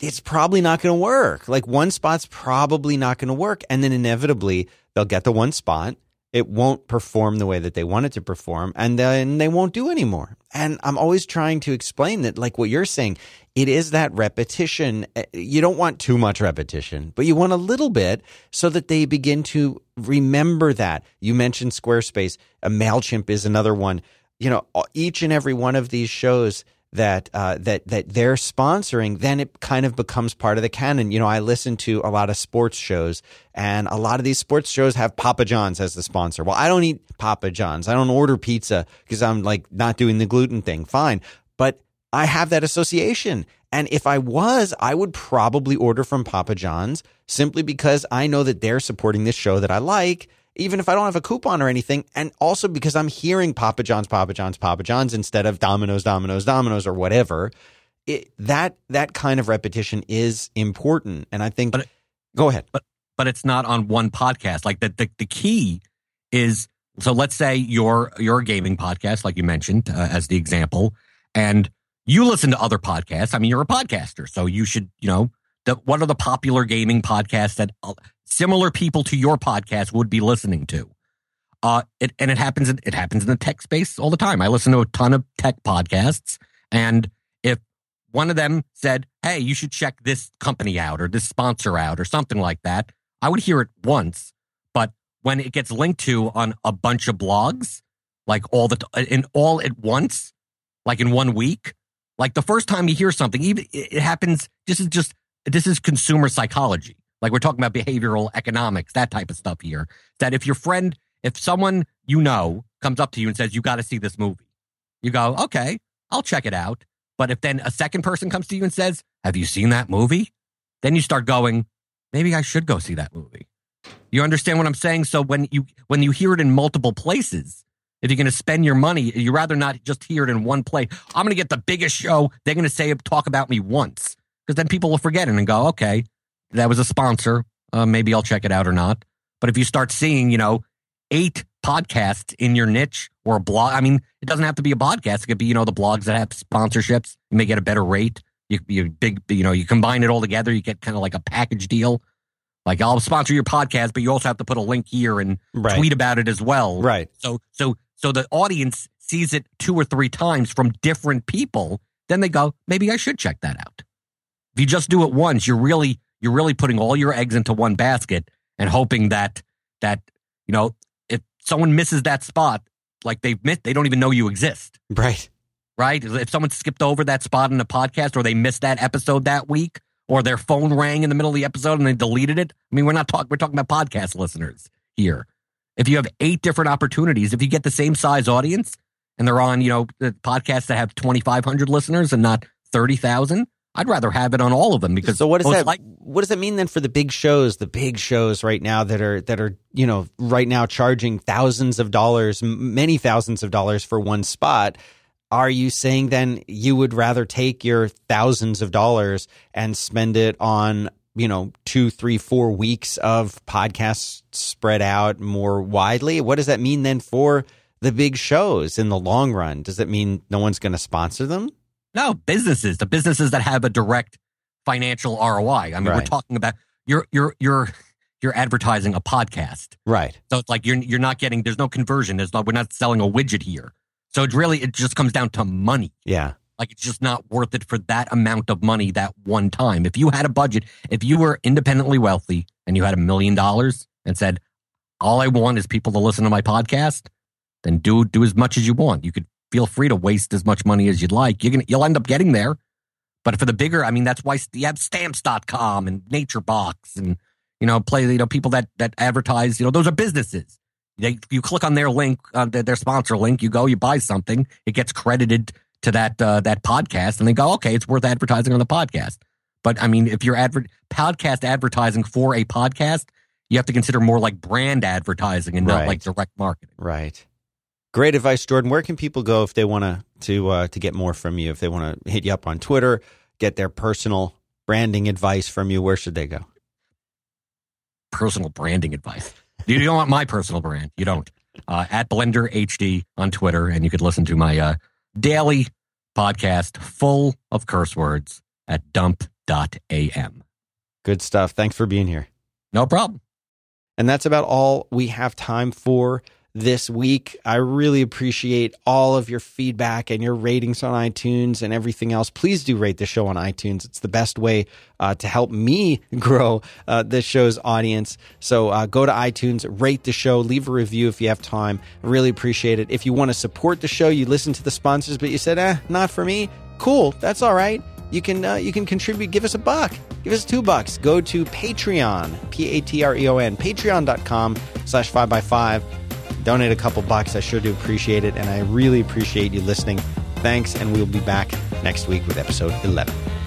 Speaker 1: It's probably not going to work. Like one spot's probably not going to work, and then inevitably they'll get the one spot it won't perform the way that they want it to perform and then they won't do anymore. And i'm always trying to explain that like what you're saying it is that repetition. Eh, you don't want too much repetition but you want a little bit so that they begin to remember that. You mentioned squarespace. A mailchimp is another one. You know each and every one of these shows that uh, that that they're sponsoring, then it kind of becomes part of the canon. You know, I listen to a lot of sports shows, and a lot of these sports shows have Papa John's as the sponsor. Well, I don't eat Papa John's. I don't order pizza because I'm like not doing the gluten thing. Fine, but I have that association. And if I was, I would probably order from Papa John's simply because I know that they're supporting this show that I like, even if I don't have a coupon or anything. And also because I'm hearing Papa John's, Papa John's, Papa John's instead of Domino's, Domino's, Domino's or whatever. It, that that kind of repetition is important. And I think,
Speaker 2: But
Speaker 1: go ahead.
Speaker 2: but but it's not on one podcast. Like the, the, the key is so let's say you're you're a gaming podcast, like you mentioned uh, as the example, and you listen to other podcasts. I mean, you're a podcaster, so you should you know the, what are the popular gaming podcasts that uh, similar people to your podcast would be listening to. Uh, it, and it happens. In, it happens in the tech space all the time. I listen to a ton of tech podcasts, and if one of them said, "Hey, you should check this company out or this sponsor out or something like that," I would hear it once. But when it gets linked to on a bunch of blogs, like all the in all at once, like in one week, like the first time you hear something, even it happens. This is just this is consumer psychology. Like we're talking about behavioral economics, that type of stuff here. That if your friend, if someone you know comes up to you and says, "You got to see this movie," you go, "Okay, I'll check it out." But if then a second person comes to you and says, "Have you seen that movie?" Then you start going, "Maybe I should go see that movie." You understand what I'm saying? So when you when you hear it in multiple places, if you're going to spend your money, you rather not just hear it in one place. I'm going to get the biggest show. They're going to say talk about me once because then people will forget it and go, okay, that was a sponsor. Uh, maybe I'll check it out or not. But if you start seeing, you know, eight podcasts in your niche or a blog, I mean, it doesn't have to be a podcast. It could be, you know, the blogs that have sponsorships. You may get a better rate. You, you big, you know, you combine it all together. You get kind of like a package deal. Like I'll sponsor your podcast, but you also have to put a link here and
Speaker 1: Right.
Speaker 2: tweet about it as well.
Speaker 1: Right.
Speaker 2: So so so the audience sees it two or three times from different people. Then they go, maybe I should check that out. If you just do it once, you're really you're really putting all your eggs into one basket and hoping that that you know if someone misses that spot, like they've missed, they don't even know you exist,
Speaker 1: Right.
Speaker 2: right? If someone skipped over that spot in a podcast or they missed that episode that week or their phone rang in the middle of the episode and they deleted it. I mean, we're not talking we're talking about podcast listeners here. If you have eight different opportunities, if you get the same size audience and they're on, you know, the podcasts that have 2,500 listeners and not 30,000, I'd rather have it on all of them because
Speaker 1: so what does that
Speaker 2: like-
Speaker 1: what does that mean then for the big shows the big shows right now that are that are you know right now charging thousands of dollars many thousands of dollars for one spot? Are you saying then you would rather take your thousands of dollars and spend it on you know two three four weeks of podcasts spread out more widely? What does that mean then for the big shows in the long run? Does that mean no one's going to sponsor them
Speaker 2: No, businesses, the businesses that have a direct financial ROI. I mean, we're talking about you're you're you're you're advertising a podcast.
Speaker 1: right
Speaker 2: So it's like you're you're not getting there's no conversion. There's no we're not selling a widget here. So it really it just comes down to money.
Speaker 1: yeah
Speaker 2: Like it's just not worth it for that amount of money that one time. If you had a budget, if you were independently wealthy and you had a million dollars and said, "All I want is people to listen to my podcast," then do do as much as you want. You could feel free to waste as much money as you'd like. You're gonna you'll end up getting there. But for the bigger, I mean, that's why you have stamps.com and NatureBox and you know, play you know people that that advertise. You know, those are businesses. They, you click on their link, uh, their, their sponsor link. You go, you buy something. It gets credited to that uh, that podcast, and they go, okay, it's worth advertising on the podcast. But I mean, if you're adver- podcast advertising for a podcast, you have to consider more like brand advertising and not
Speaker 1: Right.
Speaker 2: like direct marketing.
Speaker 1: Right. Great advice, Jordan. Where can people go if they want to to uh, to get more from you? If they want to hit you up on Twitter, get their personal branding advice from you, where should they go?
Speaker 2: Personal branding advice. You don't want my personal brand. You don't. Uh, at Blender HD on Twitter, and you could listen to my uh, daily podcast full of curse words at dump.am.
Speaker 1: Good stuff. Thanks for being here.
Speaker 2: No problem.
Speaker 1: And that's about all we have time for this week. I really appreciate all of your feedback and your ratings on iTunes and everything else. Please do rate the show on iTunes. It's the best way uh, to help me <laughs> grow uh, this show's audience. So uh, go to iTunes, rate the show, leave a review if you have time. I really appreciate it. If you want to support the show, you listen to the sponsors, but you said, eh, not for me. Cool. That's all right you can uh, you can contribute give us a buck give us two bucks go to patreon p-a-t-r-e-o-n patreon.com slash 5by5 donate a couple bucks. I sure do appreciate it and i really appreciate you listening. Thanks and we'll be back next week with episode 11